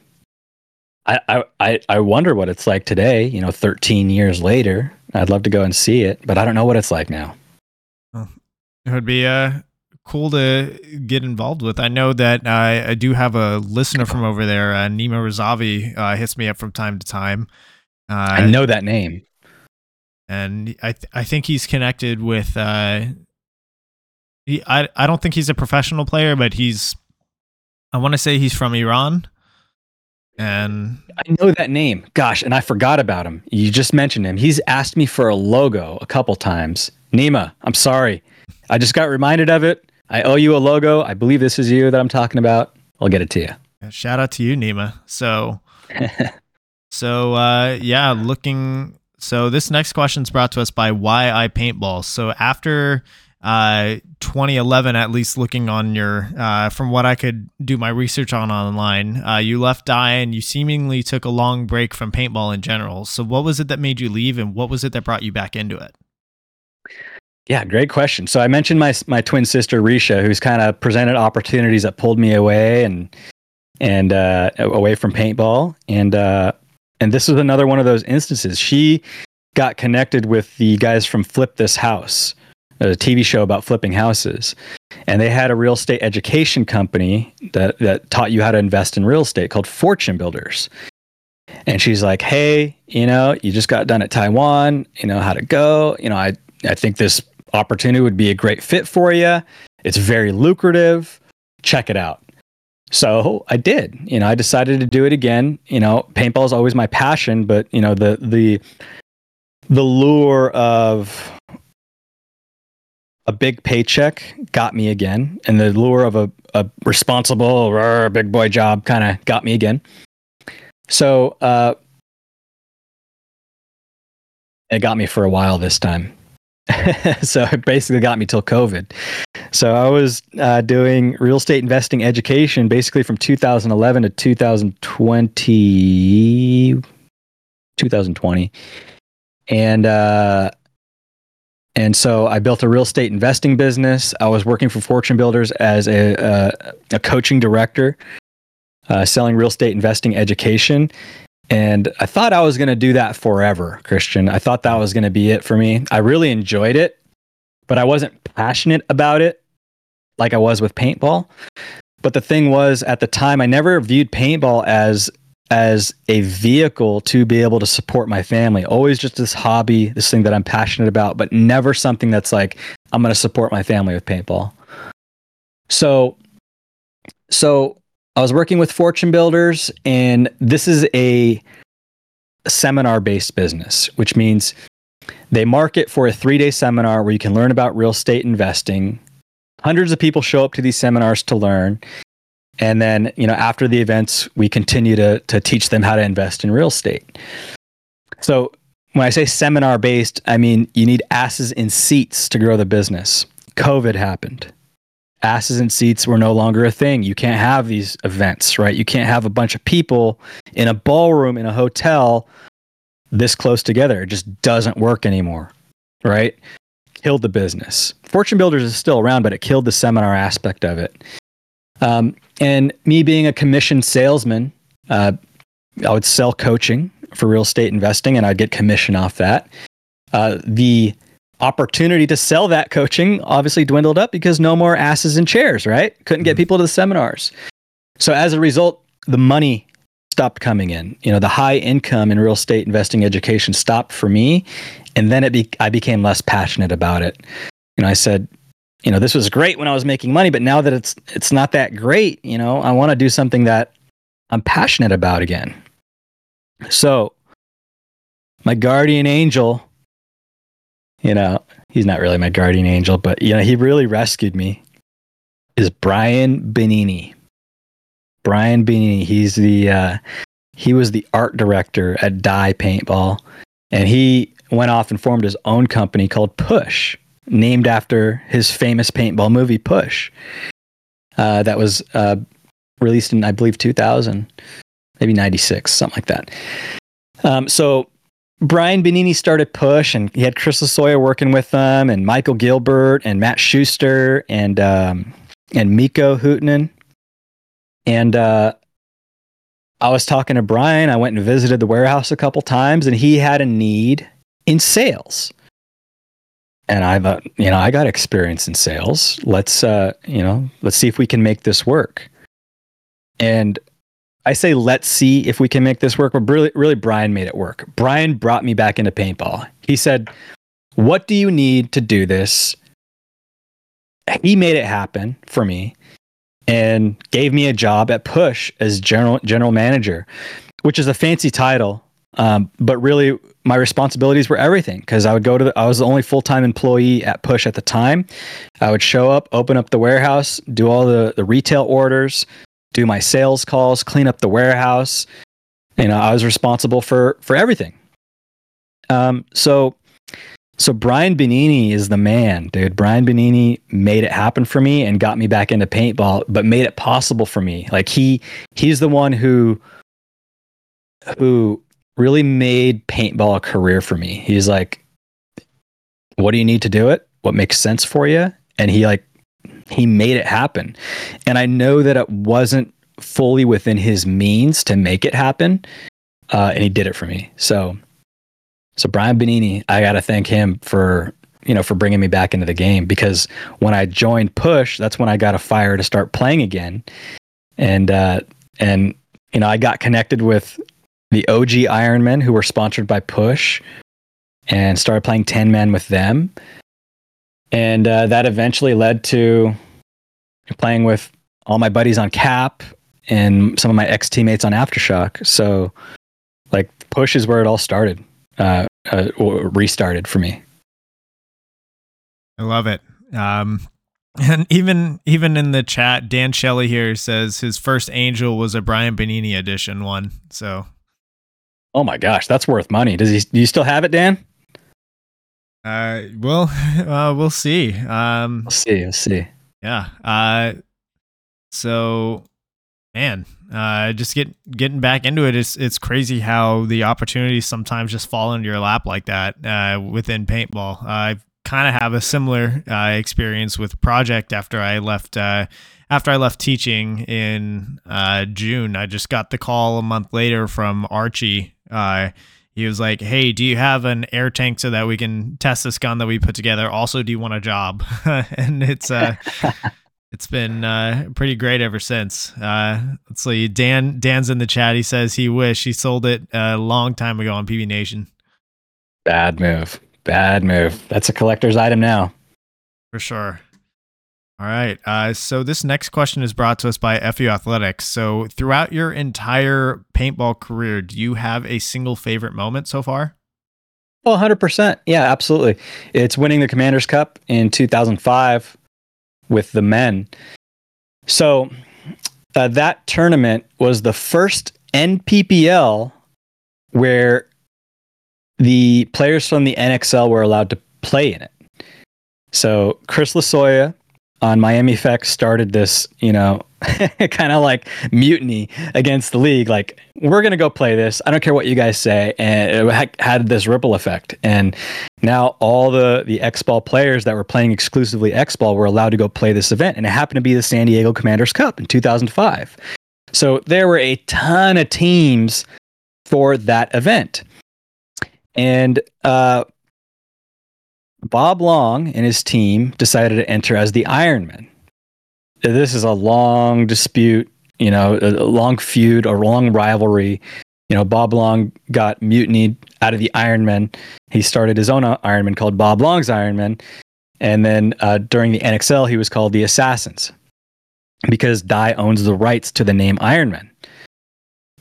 I, I, I wonder what it's like today, you know, 13 years later. I'd love to go and see it, but I don't know what it's like now. It would be uh, cool to get involved with. I know that I, I do have a listener from over there, uh, Nima Razavi, uh, hits me up from time to time. Uh, I know that name, and I th- I think he's connected with. Uh, he, I I don't think he's a professional player, but he's. I want to say he's from Iran. And I know that name. Gosh, and I forgot about him. You just mentioned him. He's asked me for a logo a couple times. Nima, I'm sorry. I just got reminded of it. I owe you a logo. I believe this is you that I'm talking about. I'll get it to you. Shout out to you, Nima. So, so uh, yeah, looking. So this next question is brought to us by Why I Paintball. So after uh, 2011, at least looking on your, uh, from what I could do my research on online, uh, you left Dye and you seemingly took a long break from paintball in general. So what was it that made you leave, and what was it that brought you back into it? Yeah, great question. So I mentioned my my twin sister Risha, who's kind of presented opportunities that pulled me away and and uh, away from paintball, and uh, and this was another one of those instances. She got connected with the guys from Flip This House, a TV show about flipping houses, and they had a real estate education company that that taught you how to invest in real estate called Fortune Builders. And she's like, "Hey, you know, you just got done at Taiwan. You know how to go. You know, I I think this opportunity would be a great fit for you. It's very lucrative. Check it out. So I did. You know, I decided to do it again. You know, paintball is always my passion, but you know, the the the lure of a big paycheck got me again, and the lure of a, a responsible rah, big boy job kind of got me again. So uh, it got me for a while this time. so it basically got me till COVID. So I was uh, doing real estate investing education basically from 2011 to 2020, 2020, and uh, and so I built a real estate investing business. I was working for Fortune Builders as a a, a coaching director, uh, selling real estate investing education, and I thought I was going to do that forever, Christian. I thought that was going to be it for me. I really enjoyed it, but I wasn't passionate about it like I was with paintball. But the thing was, at the time, I never viewed paintball as as a vehicle to be able to support my family. Always just this hobby, this thing that I'm passionate about, but never something that's like I'm going to support my family with paintball. So so I was working with Fortune Builders, and this is a seminar based business, which means they market for a three day seminar where you can learn about real estate investing. Hundreds of people show up to these seminars to learn. And then, you know, after the events, we continue to, to teach them how to invest in real estate. So when I say seminar based, I mean you need asses in seats to grow the business. COVID happened asses in seats were no longer a thing. You can't have these events, right? You can't have a bunch of people in a ballroom in a hotel this close together. It just doesn't work anymore, right? Killed the business. Fortune Builders is still around, but it killed the seminar aspect of it. Um, and me being a commission salesman, uh, I would sell coaching for real estate investing and I'd get commission off that. Uh, the opportunity to sell that coaching obviously dwindled up because no more asses in chairs, right? Couldn't get mm-hmm. people to the seminars. So as a result, the money stopped coming in. You know, the high income in real estate investing education stopped for me, and then it be, I became less passionate about it. You know, I said, you know, this was great when I was making money, but now that it's it's not that great, you know, I want to do something that I'm passionate about again. So, my guardian angel you know, he's not really my guardian angel, but you know, he really rescued me. Is Brian Benini. Brian Benini, he's the uh, he was the art director at Dye Paintball, and he went off and formed his own company called Push, named after his famous paintball movie Push. Uh, that was uh, released in I believe 2000, maybe 96, something like that. Um, so Brian Benini started Push, and he had Chris Lasoya working with them, and Michael Gilbert, and Matt Schuster, and um, and Mikko Huhtinen. And uh, I was talking to Brian. I went and visited the warehouse a couple times, and he had a need in sales. And I thought, you know, I got experience in sales. Let's, uh, you know, let's see if we can make this work. And I say, let's see if we can make this work. But really, really, Brian made it work. Brian brought me back into paintball. He said, What do you need to do this? He made it happen for me and gave me a job at Push as general general manager, which is a fancy title. Um, but really, my responsibilities were everything because I would go to the, I was the only full time employee at Push at the time. I would show up, open up the warehouse, do all the, the retail orders, do my sales calls, clean up the warehouse. You know, I was responsible for for everything. Um, so so Brian Benini is the man, dude. Brian Benini made it happen for me and got me back into paintball, but made it possible for me. Like he he's the one who who really made paintball a career for me. He's like, what do you need to do it? What makes sense for you? And he like he made it happen. And I know that it wasn't fully within his means to make it happen. Uh, and he did it for me. So, so Brian Benini, I got to thank him for, you know, for bringing me back into the game because when I joined Push, that's when I got a fire to start playing again. And, uh, and, you know, I got connected with the OG Ironmen who were sponsored by Push and started playing 10 men with them. And uh, that eventually led to playing with all my buddies on cap and some of my ex teammates on aftershock. So like push is where it all started uh, uh, restarted for me. I love it. Um, and even even in the chat dan shelley here says his first angel was a brian benini edition one. So oh my gosh that's worth money does he do you still have it dan uh, well, uh, we'll see. Um, we'll see. We'll see. Yeah. Uh, so, man, uh, just get getting back into it. It's it's crazy how the opportunities sometimes just fall into your lap like that. Uh, within paintball, I kind of have a similar uh, experience with project after I left. Uh, after I left teaching in uh, June, I just got the call a month later from Archie. Uh, he was like, "Hey, do you have an air tank so that we can test this gun that we put together? Also, do you want a job?" and it's uh, it's been uh, pretty great ever since. Uh, let's see, Dan Dan's in the chat. He says he wish he sold it a long time ago on PB Nation. Bad move. Bad move. That's a collector's item now. For sure. All right. Uh, so this next question is brought to us by FU Athletics. So throughout your entire paintball career, do you have a single favorite moment so far? Oh, 100%. Yeah, absolutely. It's winning the Commanders Cup in 2005 with the men. So uh, that tournament was the first NPPL where the players from the NXL were allowed to play in it. So Chris Lasoya on Miami Effect started this, you know, kind of like mutiny against the league. Like, we're going to go play this. I don't care what you guys say. And it had this ripple effect. And now all the, the X Ball players that were playing exclusively X Ball were allowed to go play this event. And it happened to be the San Diego Commanders Cup in 2005. So there were a ton of teams for that event. And uh, Bob Long and his team decided to enter as the Ironmen. This is a long dispute, you know, a long feud, a long rivalry. You know, Bob Long got mutinied out of the Ironmen. He started his own Ironman called Bob Long's Ironman. And then uh, during the NXL, he was called the Assassins because Dye owns the rights to the name Ironman.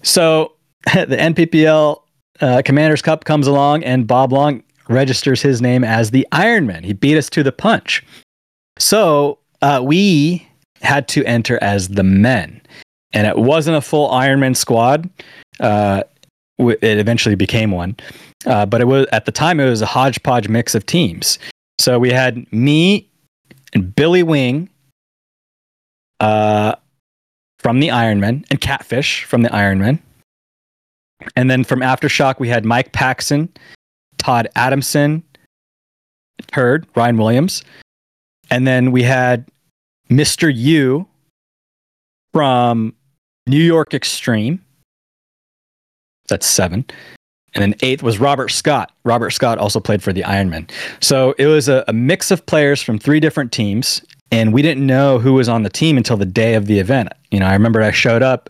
So the NPPL uh, Commanders Cup comes along, and Bob Long registers his name as the Iron Man. He beat us to the punch. So uh, we had to enter as the men, and it wasn't a full Iron Man squad. Uh, it eventually became one, uh, but it was at the time it was a hodgepodge mix of teams. So we had me and Billy Wing uh, from the Ironmen and Catfish from the Ironmen. And then from Aftershock, we had Mike Paxson Todd Adamson, Turd, Ryan Williams. And then we had Mr. U from New York Extreme. That's seven. and then eighth was Robert Scott. Robert Scott also played for the Ironmen. So it was a, a mix of players from three different teams, and we didn't know who was on the team until the day of the event. You know, I remember I showed up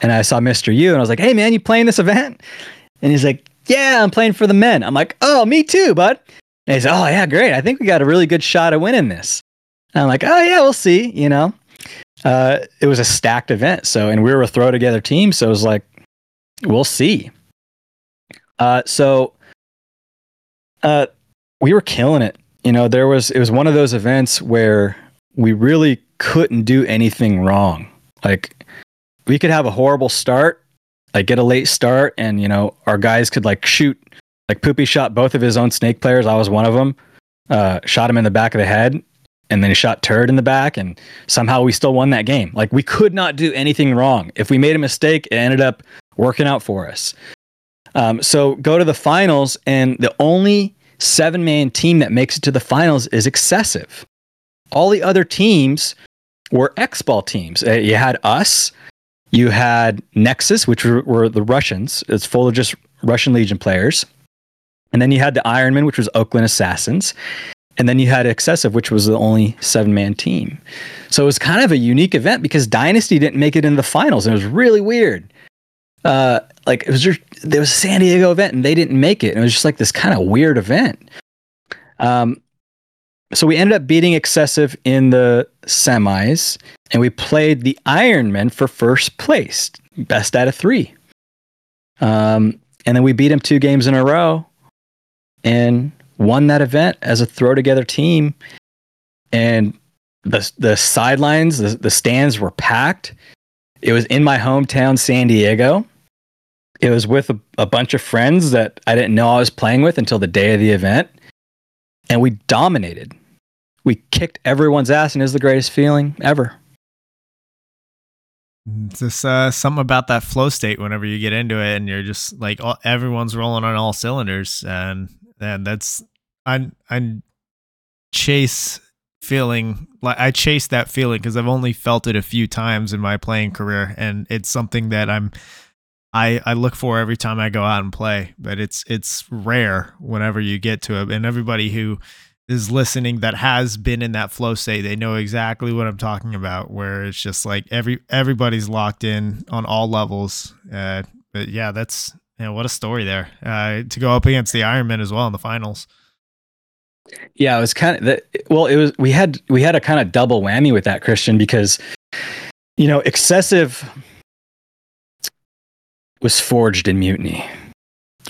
and I saw Mr. U, and I was like, "Hey, man, you playing this event?" And he's like, "Yeah, I'm playing for the men." I'm like, "Oh, me too, bud." And he's, "Oh, yeah, great. I think we got a really good shot at winning this." And I'm like, "Oh, yeah, we'll see." You know, uh, it was a stacked event, so and we were a throw together team, so it was like, we'll see. Uh, so uh, we were killing it. You know, there was it was one of those events where we really couldn't do anything wrong. Like we could have a horrible start, like get a late start, and you know our guys could like shoot. Like Poopy shot both of his own snake players. I was one of them. Uh, shot him in the back of the head, and then he shot Turd in the back, and somehow we still won that game. Like we could not do anything wrong. If we made a mistake, it ended up working out for us. Um, so go to the finals, and the only seven man team that makes it to the finals is excessive. All the other teams were X ball teams. Uh, you had us, you had Nexus, which were, were, the Russians. It's full of just Russian Legion players. And then you had the Ironman, which was Oakland Assassins. And then you had Excessive, which was the only seven man team. So it was kind of a unique event because Dynasty didn't make it in the finals. And it was really weird. Uh, like it was just, there was a San Diego event and they didn't make it. And it was just like this kind of weird event. Um, so we ended up beating Excessive in the semis, and we played the Ironmen for first place, best out of three. Um, and then we beat them two games in a row, and won that event as a throw together team. And the the sidelines, the, the stands were packed. It was in my hometown, San Diego. It was with a, a bunch of friends that I didn't know I was playing with until the day of the event. And we dominated. We kicked everyone's ass, and was the greatest feeling ever. It's just uh, something about that flow state whenever you get into it, and you're just like all, everyone's rolling on all cylinders, and and that's I I chase feeling like I chase that feeling because I've only felt it a few times in my playing career, and it's something that I'm I I look for every time I go out and play. But it's it's rare whenever you get to it, and everybody who is listening that has been in that flow state they know exactly what i'm talking about where it's just like every everybody's locked in on all levels. Uh, but yeah that's you know, what a story there. Uh, to go up against the ironman as well in the finals. Yeah it was kind of the, well it was we had we had a kind of double whammy with that christian because you know excessive was forged in mutiny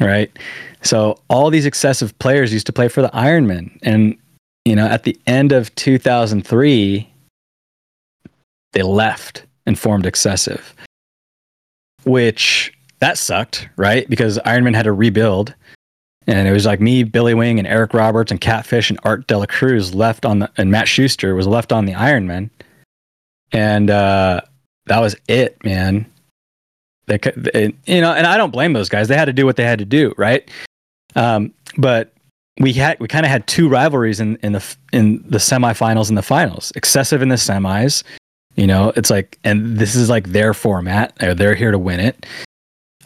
right so all these excessive players used to play for the Ironmen, and you know, at the end of 2003, they left and formed excessive, which that sucked, right? Because Ironman had to rebuild, and it was like me, Billy Wing, and Eric Roberts, and Catfish, and Art Dela Cruz left on the, and Matt Schuster was left on the Ironman, and uh, that was it, man. They, you know, and I don't blame those guys. They had to do what they had to do, right? Um, but we had we kind of had two rivalries in in the in the semifinals and the finals. Excessive in the semis, you know. It's like, and this is like their format. They're here to win it.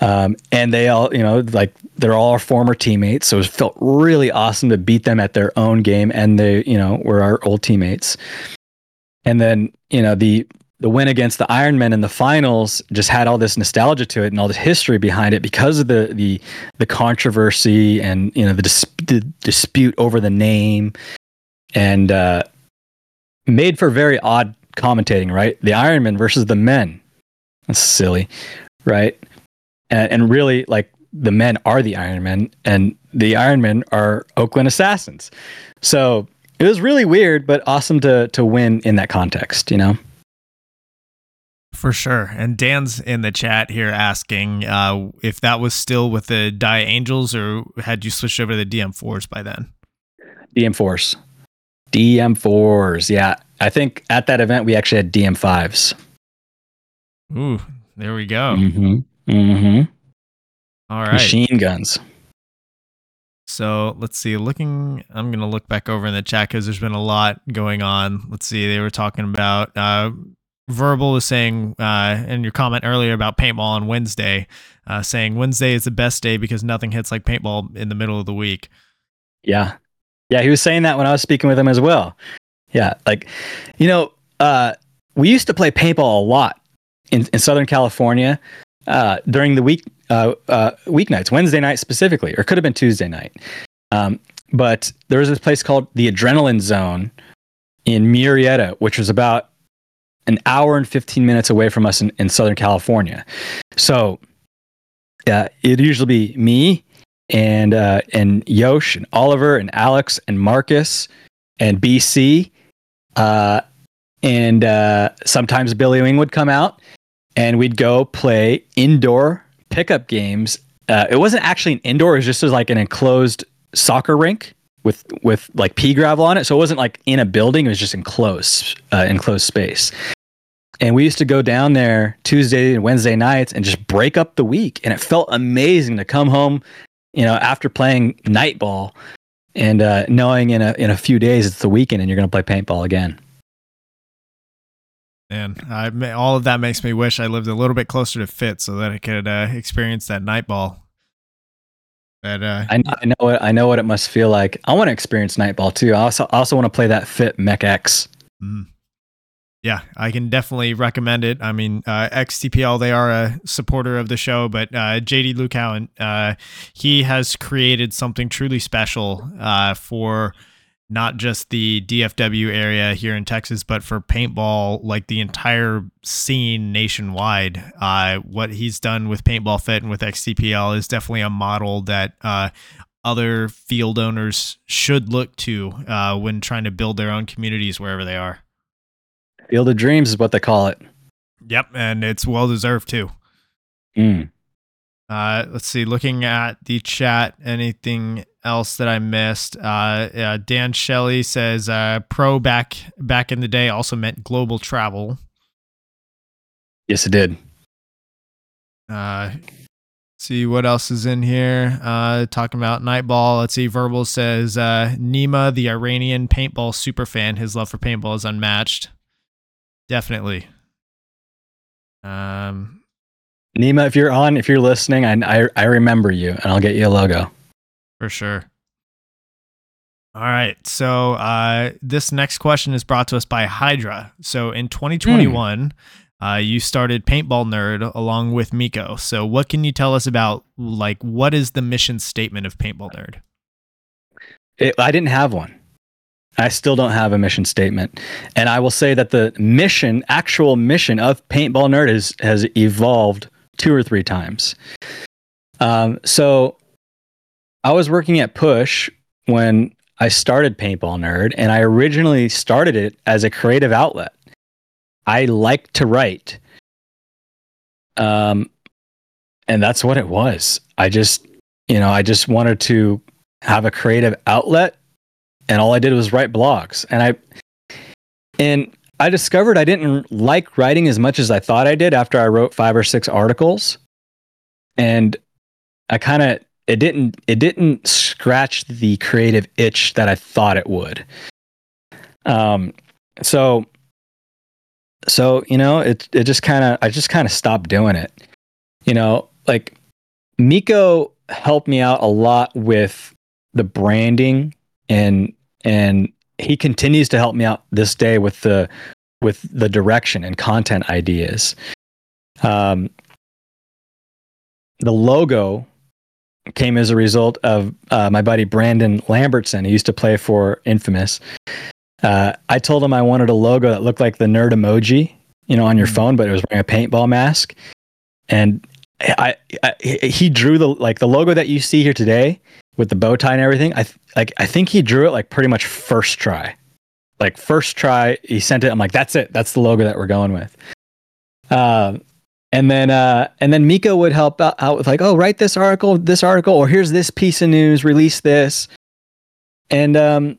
Um, and they all, you know, like they're all our former teammates. So it felt really awesome to beat them at their own game, and they, you know, were our old teammates. And then, you know, the the win against the Ironmen in the finals just had all this nostalgia to it and all this history behind it because of the the the controversy and you know the, dis- the dispute over the name and uh, made for very odd commentating. Right, the Ironmen versus the men. That's silly, right? And, and really, like the men are the Ironmen, and the Ironmen are Oakland Assassins. So it was really weird, but awesome to to win in that context. You know. For sure. And Dan's in the chat here asking uh, if that was still with the Dye Angels or had you switched over to the DM4s by then? DM4s. DM4s. Yeah. I think at that event we actually had DM5s. Ooh, there we go. Mm-hmm. Mm-hmm. All right. Machine guns. So let's see. Looking, I'm going to look back over in the chat because there's been a lot going on. Let's see. They were talking about uh, verbal is saying, uh, and your comment earlier about paintball on Wednesday, uh, saying Wednesday is the best day because nothing hits like paintball in the middle of the week. Yeah, yeah, he was saying that when I was speaking with him as well. Yeah, like, you know, uh, we used to play paintball a lot in, in Southern California uh, during the week uh, uh, weeknights, Wednesday night specifically, or could have been Tuesday night. Um, but there was this place called the Adrenaline Zone in Murrieta, which was about an hour and 15 minutes away from us in, in Southern California. So uh, it'd usually be me and uh, and Yosh and Oliver and Alex and Marcus and BC. Uh, and uh, sometimes Billy Wing would come out and we'd go play indoor pickup games. Uh, it wasn't actually an indoor; it was just like an enclosed soccer rink with with like pea gravel on it. So it wasn't like in a building; it was just enclosed uh, enclosed space. And we used to go down there Tuesday and Wednesday nights and just break up the week. And it felt amazing to come home, you know, after playing night ball and uh, knowing in a in a few days it's the weekend and you're going to play paintball again. And I, all of that makes me wish I lived a little bit closer to Fit so that I could uh, experience that night ball. But uh, I, I, know what I know what it must feel like. I want to experience night ball too. I also also want to play that Fit Mech X. Mm. Yeah, I can definitely recommend it. I mean, uh, XTPL, they are a supporter of the show, but uh, JD Lucow, uh, he has created something truly special uh, for not just the DFW area here in Texas, but for paintball, like the entire scene nationwide. Uh, what he's done with Paintball Fit and with XTPL is definitely a model that uh, other field owners should look to uh, when trying to build their own communities wherever they are. Field of Dreams is what they call it. Yep, and it's well deserved too. Mm. Uh, let's see. Looking at the chat, anything else that I missed? Uh, uh, Dan Shelley says uh, pro back back in the day also meant global travel. Yes, it did. Uh, see what else is in here. Uh, talking about Nightball. Let's see. Verbal says uh, Nima, the Iranian paintball super fan, his love for paintball is unmatched. Definitely. Um, Nima, if you're on, if you're listening, I, I, I remember you, and I'll get you a logo for sure. All right. So uh, this next question is brought to us by Hydra. So in 2021, mm. uh, you started Paintball Nerd along with Miko. So what can you tell us about like what is the mission statement of Paintball Nerd? It, I didn't have one. I still don't have a mission statement. And I will say that the mission, actual mission of Paintball Nerd is, has evolved two or three times. Um, so I was working at Push when I started Paintball Nerd, and I originally started it as a creative outlet. I like to write. Um, and that's what it was. I just, you know, I just wanted to have a creative outlet, and all I did was write blogs. And I, and I discovered I didn't like writing as much as I thought I did after I wrote five or six articles. And I kind of it didn't it didn't scratch the creative itch that I thought it would. Um so so you know it it just kind of I just kind of stopped doing it. You know, like Miko helped me out a lot with the branding and and he continues to help me out this day with the with the direction and content ideas. Um, the logo came as a result of uh, my buddy Brandon Lambertson. He used to play for Infamous. Uh, I told him I wanted a logo that looked like the nerd emoji, you know, on your mm-hmm. phone, but it was wearing a paintball mask. And I, I, he drew the like the logo that you see here today with the bow tie and everything. I like I think he drew it like pretty much first try, like first try. He sent it. I'm like, that's it. That's the logo that we're going with. Um, and then uh, and then Miko would help out, out with like, oh, write this article, this article, or here's this piece of news, release this. And um,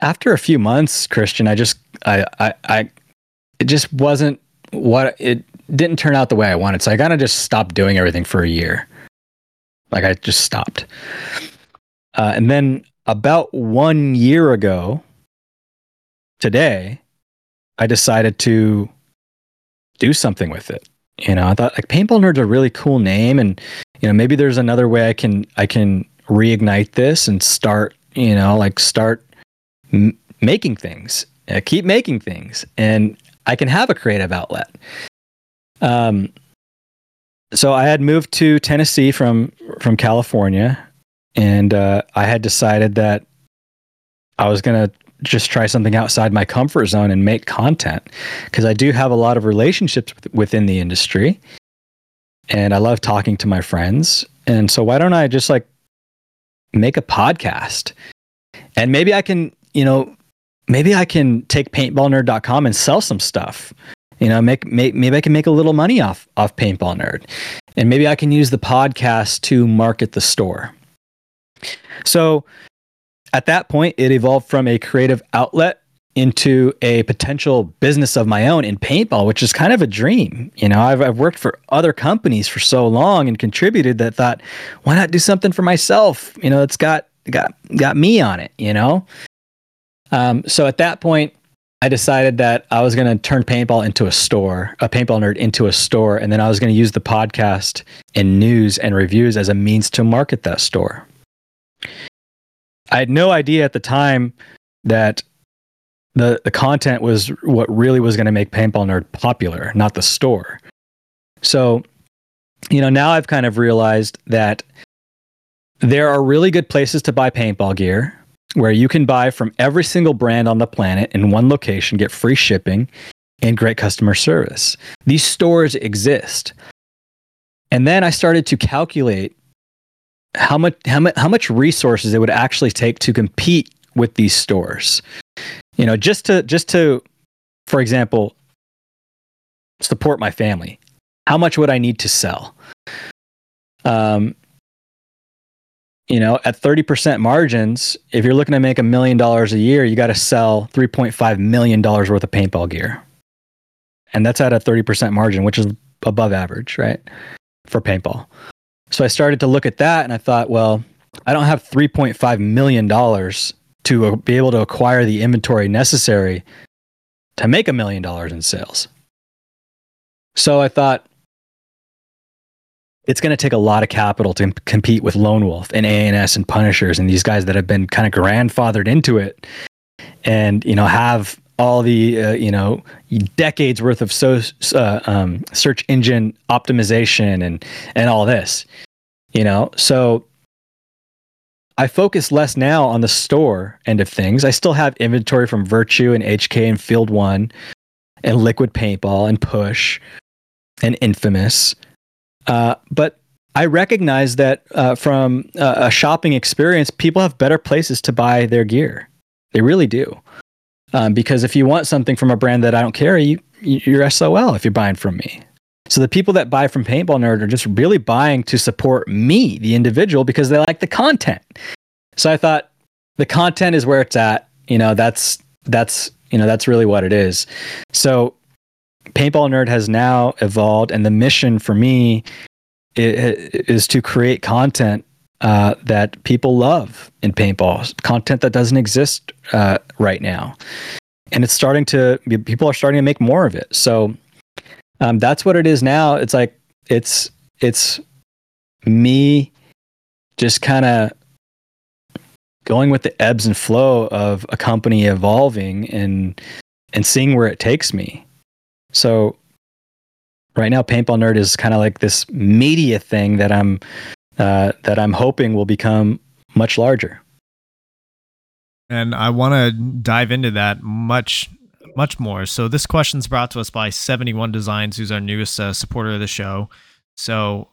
after a few months, Christian, I just I I, I it just wasn't what it didn't turn out the way I wanted. So I kind of just stopped doing everything for a year. Like I just stopped. Uh, and then about one year ago, today, I decided to do something with it. You know, I thought like paintball nerd's a really cool name, and you know maybe there's another way I can I can reignite this and start you know like start m- making things, uh, keep making things, and I can have a creative outlet. Um, so I had moved to Tennessee from from California, and uh, I had decided that I was gonna just try something outside my comfort zone and make content because I do have a lot of relationships within the industry, and I love talking to my friends. And so why don't I just like make a podcast, and maybe I can, you know, maybe I can take paintballnerd.com and sell some stuff you know make, make maybe i can make a little money off off paintball nerd and maybe i can use the podcast to market the store. So at that point it evolved from a creative outlet into a potential business of my own in paintball which is kind of a dream. You know i've, I've worked for other companies for so long and contributed that thought why not do something for myself? You know it's got got got me on it you know? Um, so at that point I decided that I was going to turn paintball into a store, a paintball nerd into a store, and then I was going to use the podcast and news and reviews as a means to market that store. I had no idea at the time that the the content was what really was going to make paintball nerd popular, not the store. So, you know, now I've kind of realized that there are really good places to buy paintball gear where you can buy from every single brand on the planet in one location, get free shipping, and great customer service. These stores exist. And then I started to calculate how much how much how much resources it would actually take to compete with these stores. You know, just to just to for example, support my family. How much would I need to sell? Um, you know, at 30% margins, if you're looking to make a million dollars a year, you got to sell $3.5 million worth of paintball gear. And that's at a 30% margin, which is above average, right? For paintball. So I started to look at that and I thought, well, I don't have $3.5 million to be able to acquire the inventory necessary to make a million dollars in sales. So I thought, it's going to take a lot of capital to compete with Lone Wolf and ANS and Punishers and these guys that have been kind of grandfathered into it, and you know have all the uh, you know decades worth of so uh, um, search engine optimization and and all this, you know. So I focus less now on the store end of things. I still have inventory from Virtue and HK and Field One, and Liquid Paintball and Push, and Infamous uh, but I recognize that uh, from uh, a shopping experience, people have better places to buy their gear. They really do. Um, because if you want something from a brand that I don't carry, you, you're SOL if you're buying from me. So the people that buy from Paintball Nerd are just really buying to support me, the individual, because they like the content. So I thought the content is where it's at. You know, that's that's you know that's really what it is. So Paintball Nerd has now evolved, and the mission for me is to create content uh, that people love in paintball, content that doesn't exist uh, right now, and it's starting to. People are starting to make more of it. So um, that's what it is now. It's like it's it's me just kind of going with the ebbs and flow of a company evolving and and seeing where it takes me so right now, Paintball Nerd is kind of like this media thing that I'm uh, that I'm hoping will become much larger. And I want to dive into that much much more. So this question is brought to us by 71 Designs, who's our newest uh, supporter of the show. So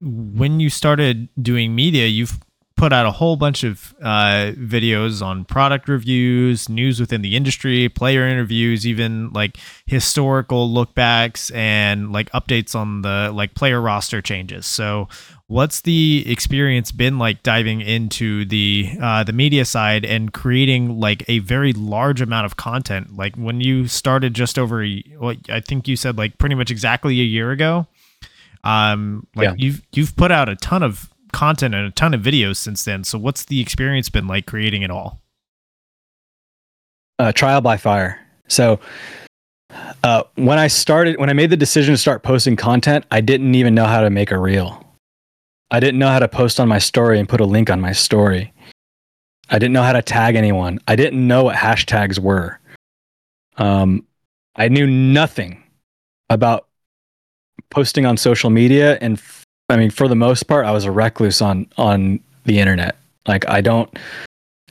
when you started doing media, you've put out a whole bunch of uh, videos on product reviews, news within the industry, player interviews, even like historical lookbacks and like updates on the like player roster changes. So, what's the experience been like diving into the uh, the media side and creating like a very large amount of content? Like when you started just over, well, I think you said like pretty much exactly a year ago. Um, like yeah. you've you've put out a ton of content and a ton of videos since then. So what's the experience been like creating it all? Uh, trial by fire. So Uh, when I started, when I made the decision to start posting content, I didn't even know how to make a reel. I didn't know how to post on my story and put a link on my story. I didn't know how to tag anyone. I didn't know what hashtags were. Um, I knew nothing about posting on social media, and I mean, for the most part, I was a recluse on on the internet. Like, I don't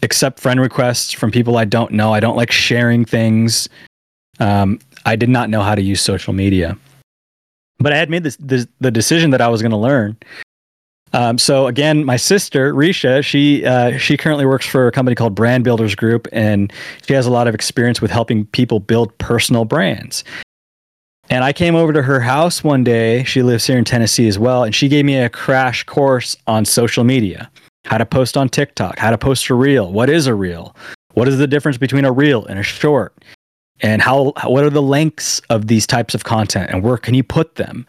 accept friend requests from people I don't know. I don't like sharing things. Um, I did not know how to use social media, but I had made this, this the decision that I was going to learn. Um, so again, my sister Risha, she uh, she currently works for a company called Brand Builders Group, and she has a lot of experience with helping people build personal brands. And I came over to her house one day. She lives here in Tennessee as well, and she gave me a crash course on social media, how to post on TikTok, how to post a reel, what is a reel, what is the difference between a reel and a short, and how what are the lengths of these types of content, and where can you put them.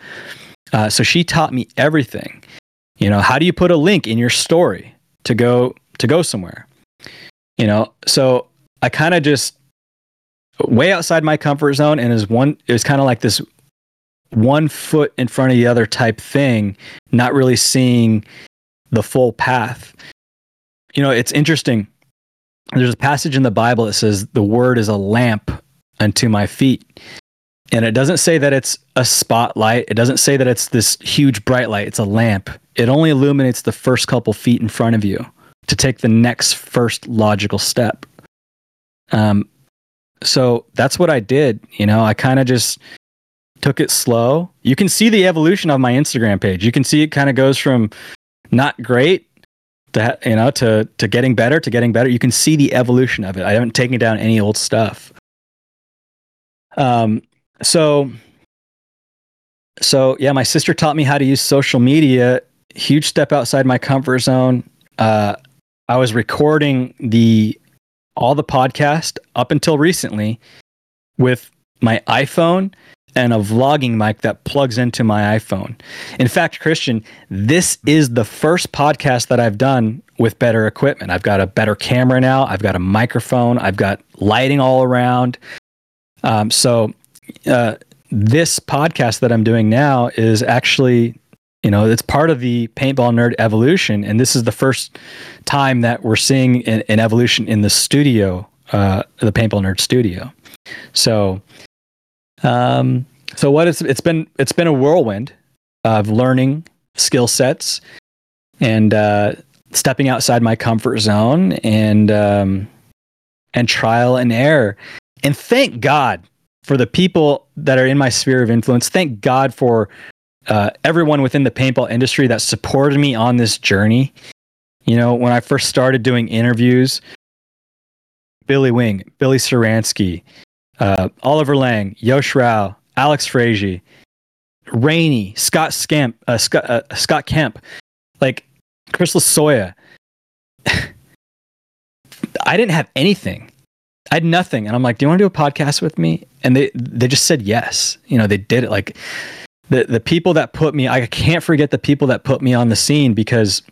Uh, so she taught me everything. You know, how do you put a link in your story to go to go somewhere? You know, so I kind of just way outside my comfort zone and is one it was kind of like this one foot in front of the other type thing, not really seeing the full path. You know, it's interesting. There's a passage in the Bible that says the word is a lamp unto my feet and it doesn't say that it's a spotlight. It doesn't say that it's this huge bright light. It's a lamp. It only illuminates the first couple feet in front of you to take the next first logical step. Um, so that's what I did. You know, I kind of just took it slow. You can see the evolution of my Instagram page. You can see it kind of goes from not great to you know to to getting better to getting better. You can see the evolution of it. I haven't taken down any old stuff. Um, so so yeah my sister taught me how to use social media huge step outside my comfort zone uh, i was recording the all the podcast up until recently with my iphone and a vlogging mic that plugs into my iphone. In fact christian this is the first podcast that i've done with better equipment. I've got a better camera now. I've got a microphone. I've got lighting all around. Um, so uh, this podcast that I'm doing now is actually, you know, it's part of the paintball nerd evolution, and this is the first time that we're seeing an, an evolution in the studio, uh, the paintball nerd studio. So, um, so what it's it's been it's been a whirlwind of learning skill sets and uh, stepping outside my comfort zone and um, and trial and error. And thank God for the people that are in my sphere of influence, thank God for uh, everyone within the paintball industry that supported me on this journey. You know, when I first started doing interviews, Billy Wing, Billy Saransky, uh, Oliver Lang, Yosh Rao, Alex Frazier, Rainey, Scott Scamp, uh, Scott, uh, Scott Kemp, like Chris Lasoya. I didn't have anything. I had nothing, and I'm like, "Do you want to do a podcast with me?" And they they just said yes. You know, they did it. Like the the people that put me, I can't forget the people that put me on the scene because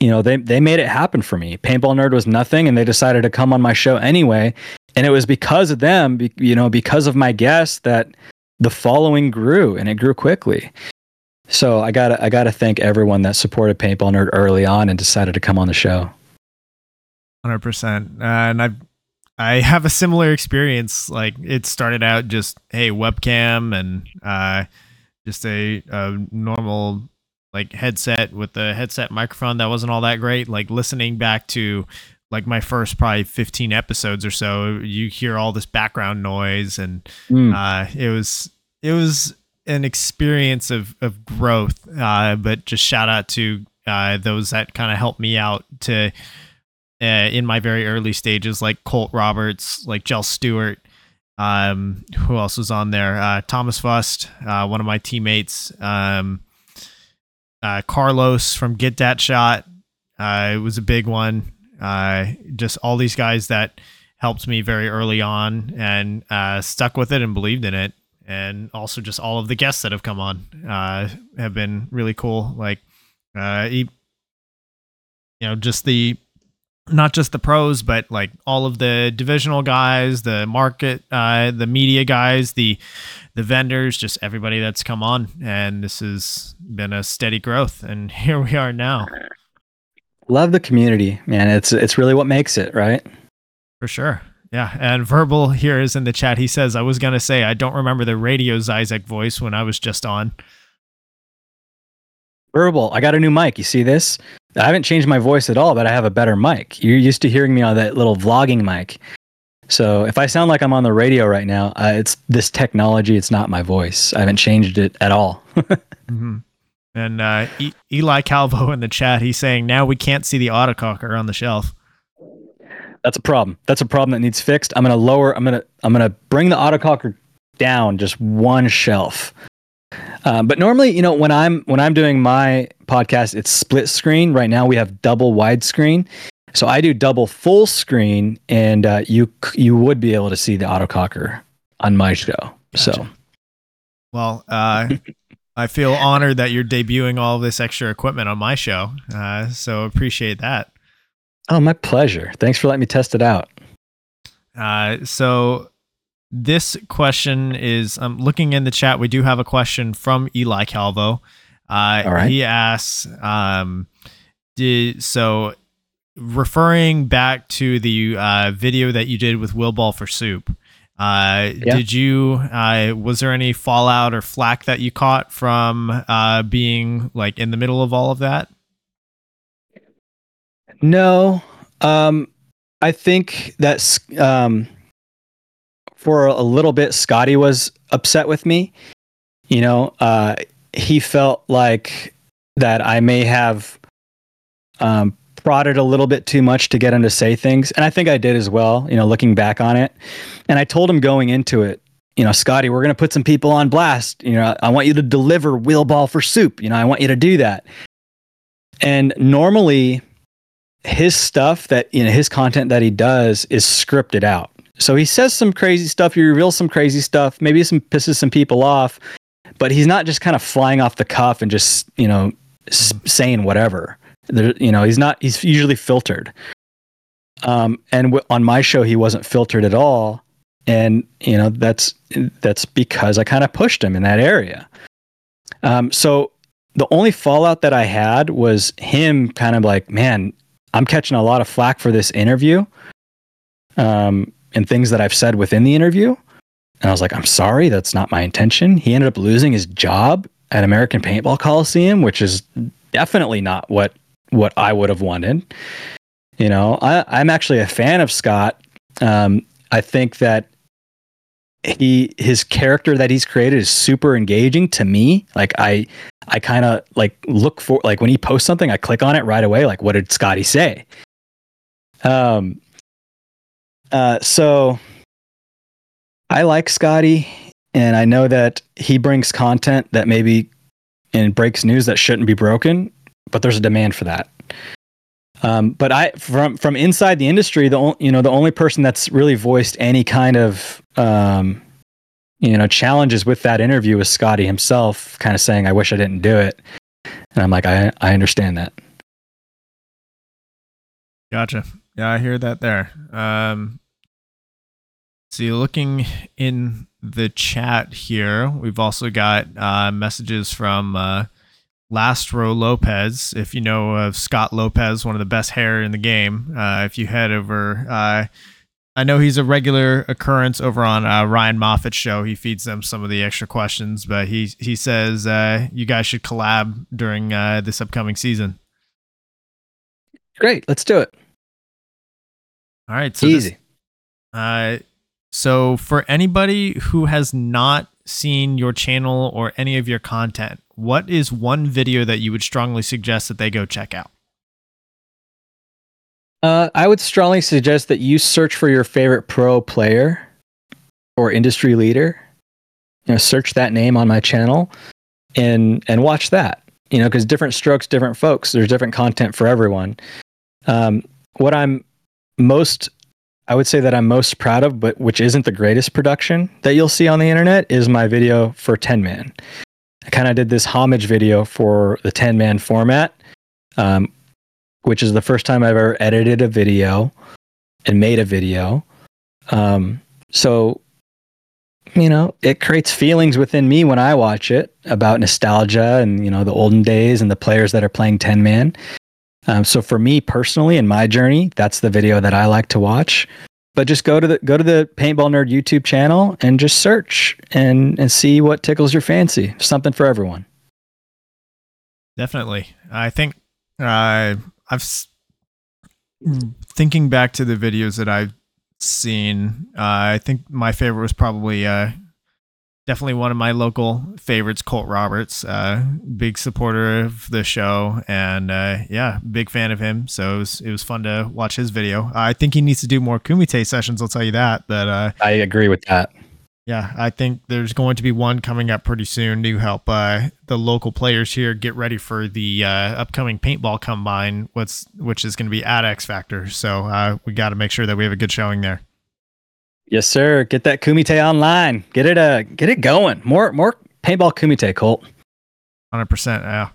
you know they they made it happen for me. Paintball Nerd was nothing, and they decided to come on my show anyway. And it was because of them, you know, because of my guests that the following grew, and it grew quickly. So I got I got to thank everyone that supported Paintball Nerd early on and decided to come on the show. Hundred uh, percent, and I've I have a similar experience. Like it started out just hey webcam and uh, just a, a normal like headset with the headset microphone that wasn't all that great. Like listening back to like my first probably 15 episodes or so, you hear all this background noise and mm. uh, it was it was an experience of of growth. Uh, but just shout out to uh, those that kind of helped me out to uh, in my very early stages, like Colt Roberts, like Jell Stewart. Um, who else was on there? Uh, Thomas Fust, uh, one of my teammates. Um, uh, Carlos from Get That Shot. Uh, it was a big one. Uh, just all these guys that helped me very early on and uh, stuck with it and believed in it. And also just all of the guests that have come on have been really cool. Like, uh, you know, just the not just the pros, but like all of the divisional guys, the market, uh, the media guys, the the vendors, just everybody that's come on, and this has been a steady growth, and here we are now. Love the community, man. It's it's really what makes it, right? For sure. Yeah, and verbal here is in the chat. He says, "I was gonna say I don't remember the radio Isaac voice when I was just on." Verbal, I got a new mic. You see this? I haven't changed my voice at all, but I have a better mic. You're used to hearing me on that little vlogging mic. So if I sound like I'm on the radio right now, uh, it's this technology. It's not my voice. I haven't changed it at all. mm-hmm. And uh, e- Eli Calvo in the chat, he's saying now we can't see the autococker on the shelf. That's a problem. That's a problem that needs fixed. I'm gonna lower. I'm gonna. I'm gonna bring the autococker down just one shelf. Um, but normally, you know, when I'm when I'm doing my podcast, it's split screen. Right now, we have double widescreen, so I do double full screen, and uh, you you would be able to see the autococker on my show. Gotcha. So, well, uh, I feel honored that you're debuting all this extra equipment on my show. Uh, so appreciate that. Oh, my pleasure. Thanks for letting me test it out. Uh, so this question is I'm um, looking in the chat. We do have a question from Eli Calvo. Uh, right. He asks, um, did so referring back to the uh, video that you did with Will Ball for Soup. Uh, yeah. Did you? Uh, was there any fallout or flack that you caught from uh, being like in the middle of all of that? No, um, I think that's um, for a little bit. Scotty was upset with me. You know, uh, he felt like that I may have um, prodded a little bit too much to get him to say things, and I think I did as well. You know, looking back on it, and I told him going into it, you know, Scotty, we're going to put some people on blast. You know, I want you to deliver Will Ball for Soup. You know, I want you to do that. And normally, his stuff that you know his content that he does is scripted out. So he says some crazy stuff, he reveals some crazy stuff, maybe some pisses some people off, but he's not just kind of flying off the cuff and just, you know, s- saying whatever. There, you know, he's not he's usually filtered. Um and w- on my show he wasn't filtered at all and you know that's that's because I kind of pushed him in that area. Um so the only fallout that I had was him kind of like, man, I'm catching a lot of flack for this interview um, and things that I've said within the interview. And I was like, I'm sorry, that's not my intention. He ended up losing his job at American Paintball Coliseum, which is definitely not what what I would have wanted. You know, I, I'm actually a fan of Scott. Um, I think that he his character that he's created is super engaging to me. Like I I kind of like look for like when he posts something, I click on it right away. Like, what did Scotty say? Um. Uh. So I like Scotty, and I know that he brings content that maybe and breaks news that shouldn't be broken, but there's a demand for that. Um, but I from from inside the industry, the only you know the only person that's really voiced any kind of um, you know challenges with that interview was Scotty himself, kind of saying, "I wish I didn't do it," and I'm like, I I understand that. Gotcha. Yeah, I hear that there. Um, see, looking in the chat here, we've also got uh, messages from. Uh, Lastro Lopez. If you know of Scott Lopez, one of the best hair in the game, uh, if you head over, uh, I know he's a regular occurrence over on uh, Ryan Moffat's show. He feeds them some of the extra questions, but he he says uh, you guys should collab during uh, this upcoming season. Great, let's do it. All right, so easy. This, uh, so for anybody who has not seen your channel or any of your content, what is one video that you would strongly suggest that they go check out? Uh, I would strongly suggest that you search for your favorite pro player or industry leader. You know, search that name on my channel and and watch that. You know, because different strokes, different folks. There's different content for everyone. Um, what I'm most I would say that I'm most proud of, but which isn't the greatest production that you'll see on the internet, is my video for 10 Man. I kind of did this homage video for the 10 man format, um, which is the first time I've ever edited a video and made a video. Um, so, you know, it creates feelings within me when I watch it about nostalgia and, you know, the olden days and the players that are playing 10 man. Um, so for me personally in my journey, that's the video that I like to watch. But just go to the go to the Paintball Nerd YouTube channel and just search and and see what tickles your fancy. Something for everyone. Definitely, I think uh, I've thinking back to the videos that I've seen. Uh, I think my favorite was probably uh, definitely one of my local favorites, Colt Roberts. Uh, big supporter of the show, and uh, yeah, big fan of him. So it was it was fun to watch his video. I think he needs to do more Kumite sessions. I'll tell you that. But uh, I agree with that. yeah, I think there's going to be one coming up pretty soon to help uh, the local players here get ready for the uh, upcoming paintball combine, what's which is going to be at X Factor. So uh, we got to make sure that we have a good showing there. Yes, sir. Get that Kumite online. Get it uh get it going. More more paintball Kumite, Colt. Hundred percent. Yeah.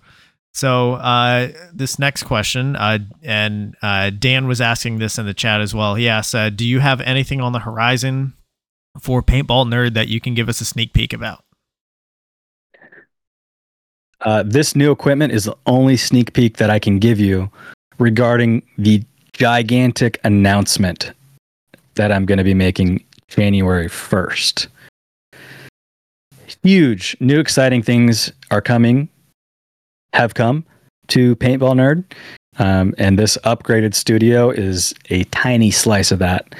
So uh, this next question, uh, and uh, Dan was asking this in the chat as well. He asked, uh, "Do you have anything on the horizon for Paintball Nerd that you can give us a sneak peek about?" Uh, this new equipment is the only sneak peek that I can give you regarding the gigantic announcement that I'm going to be making January 1st. Huge, new, exciting things are coming, have come to Paintball Nerd. Um, and this upgraded studio is a tiny slice of that.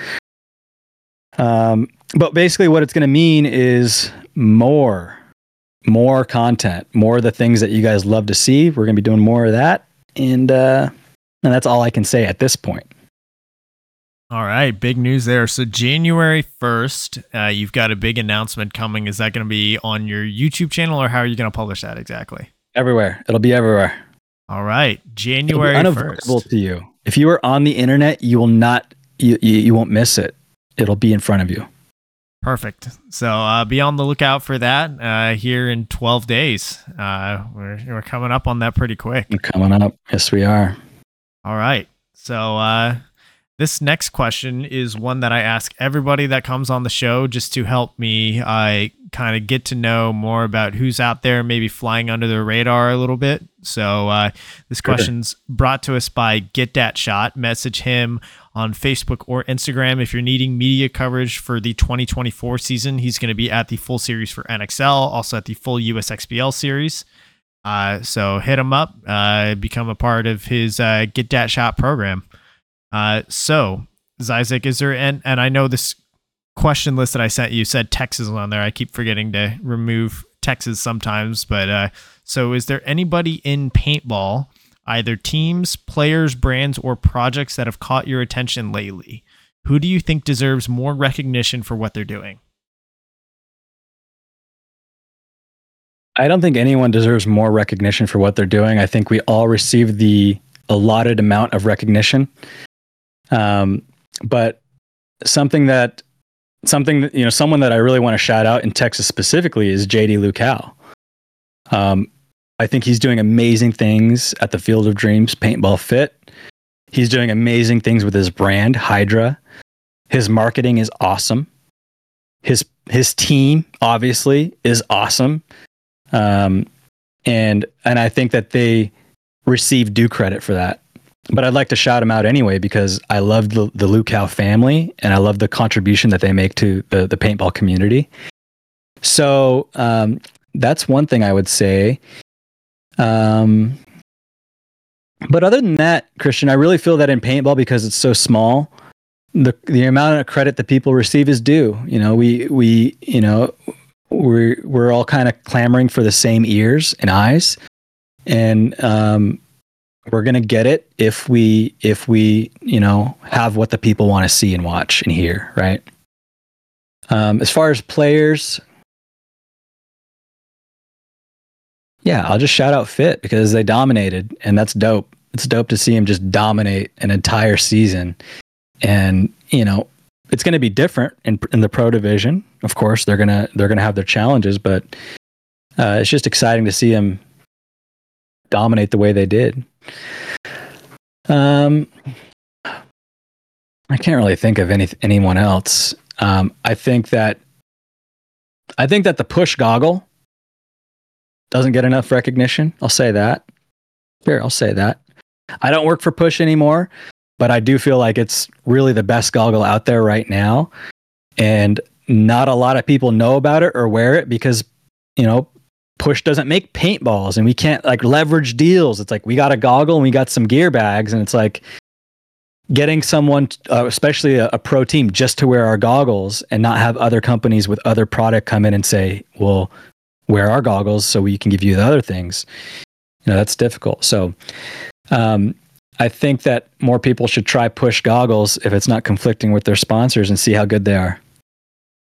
Um, but basically, what it's going to mean is more more content, more of the things that you guys love to see. We're going to be doing more of that, and uh, and that's all I can say at this point. All right, big news there. So January first, uh, you've got a big announcement coming. Is that going to be on your YouTube channel, or how are you going to publish that exactly? Everywhere, it'll be everywhere. All right, January unavoidable first. to you. If you are on the internet, you will not, you, you you won't miss it. It'll be in front of you. Perfect. So uh, be on the lookout for that uh, here in 12 days. Uh, we're, we're coming up on that pretty quick. Coming up, yes, we are. All right. So uh, this next question is one that I ask everybody that comes on the show just to help me uh, kind of get to know more about who's out there, maybe flying under the radar a little bit. So uh, this question's brought to us by Get That Shot. Message him on Facebook or Instagram if you're needing media coverage for the 2024 season. He's going to be at the full series for NXL, also at the full USXBL series. Uh, so hit him up, uh, become a part of his uh, Get That Shot program. Uh, so Zyzek, is there and and I know this question list that I sent you said Texas on there. I keep forgetting to remove Texas sometimes, but uh, so is there anybody in paintball, either teams, players, brands, or projects that have caught your attention lately? Who do you think deserves more recognition for what they're doing? I don't think anyone deserves more recognition for what they're doing. I think we all receive the allotted amount of recognition. Um, but something that something that, you know someone that I really want to shout out in Texas specifically is JD Lucal. Um, I think he's doing amazing things at the Field of Dreams Paintball Fit. He's doing amazing things with his brand Hydra. His marketing is awesome. His his team obviously is awesome. Um, and and I think that they receive due credit for that. But I'd like to shout him out anyway because I love the the Lucal family and I love the contribution that they make to the the paintball community. So um, that's one thing I would say. Um, but other than that, Christian, I really feel that in paintball because it's so small, the the amount of credit that people receive is due. You know, we we you know we're we're all kind of clamoring for the same ears and eyes, and um, we're gonna get it if we if we you know have what the people want to see and watch and hear, right? Um, as far as players, yeah, I'll just shout out Fit because they dominated, and that's dope. It's dope to see him just dominate an entire season, and you know it's going to be different in in the pro division. Of course, they're gonna they're gonna have their challenges, but uh, it's just exciting to see them dominate the way they did. Um, I can't really think of any anyone else. Um, I think that I think that the push goggle doesn't get enough recognition. I'll say that. Here, I'll say that. I don't work for Push anymore, but I do feel like it's really the best goggle out there right now. And not a lot of people know about it or wear it because, you know, Push doesn't make paintballs and we can't like leverage deals. It's like we got a goggle and we got some gear bags and it's like getting someone, uh, especially a, a, pro team, just to wear our goggles and not have other companies with other product come in and say, well, wear our goggles so we can give you the other things. You know, that's difficult. So, um, I think that more people should try push goggles if it's not conflicting with their sponsors and see how good they are.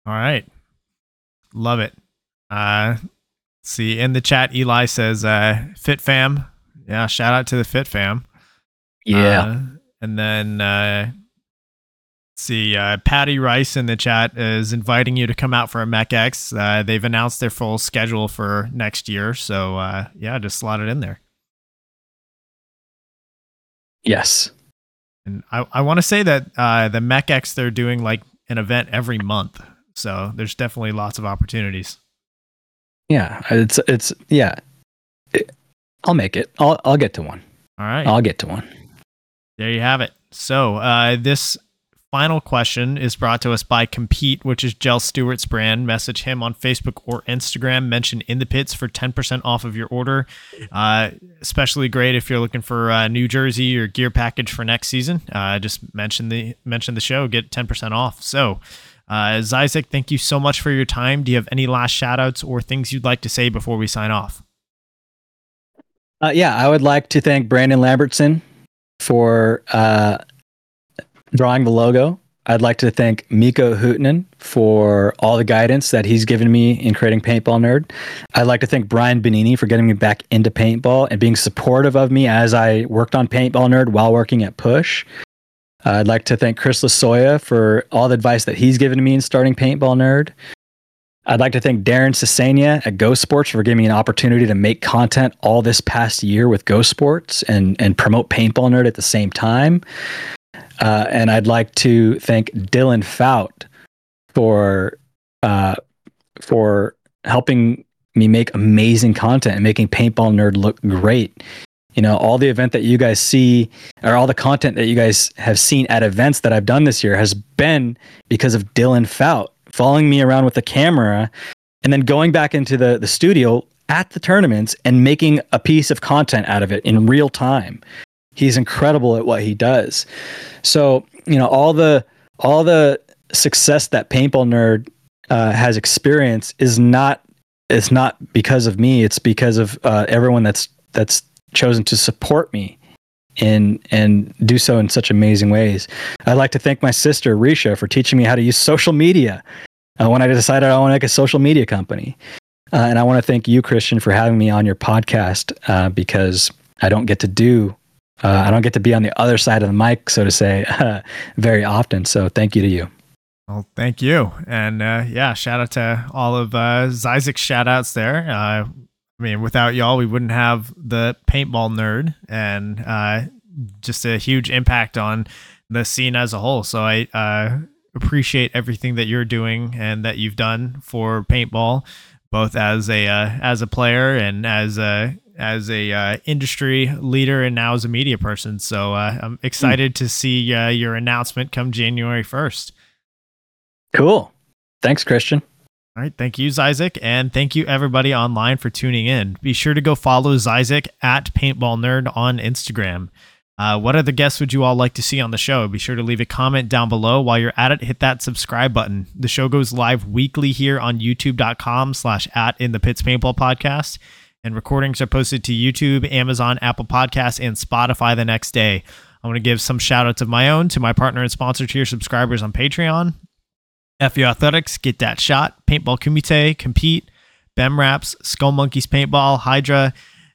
All right. Love it. Uh, see in the chat, Eli says, uh, Fit Fam. Yeah, shout out to the Fit Fam. Yeah. Uh, and then uh, see, uh, Patty Rice in the chat is inviting you to come out for a MechX. Uh, they've announced their full schedule for next year. So, uh, yeah, just slot it in there. Yes. And I, I want to say that uh, the MechX, they're doing like an event every month. So there's definitely lots of opportunities. Yeah. It's, it's, yeah. It, I'll make it. I'll, I'll get to one. All right. I'll get to one. There you have it. So uh, this final question is brought to us by Compete, which is Jell Stewart's brand. Message him on Facebook or Instagram. Mention in the pits for 10% off of your order. Uh, especially great if you're looking for a New Jersey or gear package for next season. Uh, just mention the mention the show, get 10% off. So, uh, Zyzek, thank you so much for your time. Do you have any last shout outs or things you'd like to say before we sign off? Uh, yeah, I would like to thank Brandon Lambertson for uh, drawing the logo. I'd like to thank Miko Huhtinen for all the guidance that he's given me in creating Paintball Nerd. I'd like to thank Brian Benini for getting me back into paintball and being supportive of me as I worked on Paintball Nerd while working at Push. Uh, I'd like to thank Chris Lasoya for all the advice that he's given me in starting Paintball Nerd. I'd like to thank Darren Sisania at Go Sports for giving me an opportunity to make content all this past year with Go Sports and, and promote Paintball Nerd at the same time. Uh, and I'd like to thank Dylan Fout for uh, for helping me make amazing content and making Paintball Nerd look great. You know, all the event that you guys see, or all the content that you guys have seen at events that I've done this year, has been because of Dylan Fout following me around with the camera, and then going back into the the studio at the tournaments and making a piece of content out of it in real time. He's incredible at what he does. So, you know, all the all the success that Paintball Nerd uh, has experienced is not it's not because of me. It's because of uh, everyone that's that's chosen to support me and and do so in such amazing ways. I'd like to thank my sister Risha for teaching me how to use social media uh, when I decided I want to make a social media company. Uh, and I want to thank you, Christian, for having me on your podcast uh, because I don't get to do uh, I don't get to be on the other side of the mic, so to say, uh, very often. So thank you to you. Well, thank you. And uh, yeah, shout out to all of uh, Zyzek's shout outs there. I mean, without y'all, we wouldn't have the paintball nerd and uh, just a huge impact on the scene as a whole. So I uh, appreciate everything that you're doing and that you've done for paintball, both as a uh, as a player and as a as a uh, industry leader and now as a media person. So uh, I'm excited mm. to see uh, your announcement come January 1st. Cool. Thanks, Christian. All right. Thank you, Zyzek. And thank you, everybody online, for tuning in. Be sure to go follow Zyzek at Paintball Nerd on Instagram. Uh, what other guests would you all like to see on the show? Be sure to leave a comment down below. While you're at it, hit that subscribe button. The show goes live weekly here on youtube.com slash at in the pits paintball podcast and recordings are posted to YouTube, Amazon, Apple Podcasts, and Spotify the next day. I want to give some shout outs of my own to my partner and sponsor to your subscribers on Patreon. FU Athletics, Get That Shot, Paintball Kumite, Compete, BEM Wraps, Skull Monkeys Paintball, Hydra,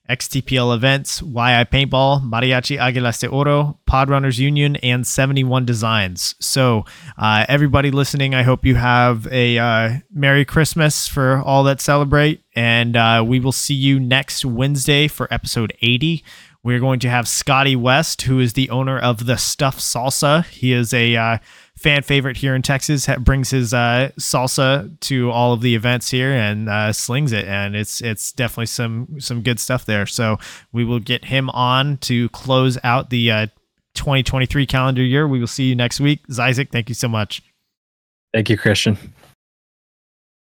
XTPL Events, YI Paintball, Mariachi Aguilas de Oro, Podrunners Union, and 71 Designs. So, uh, everybody listening, I hope you have a uh, Merry Christmas for all that celebrate. And uh, we will see you next Wednesday for episode 80, We're going to have Scotty West, who is the owner of the Stuff Salsa. He is a uh, fan favorite here in Texas. Ha- brings his uh, salsa to all of the events here and uh, slings it, and it's it's definitely some some good stuff there. So we will get him on to close out the uh, 2023 calendar year. We will see you next week. Isaac, thank you so much. Thank you, Christian.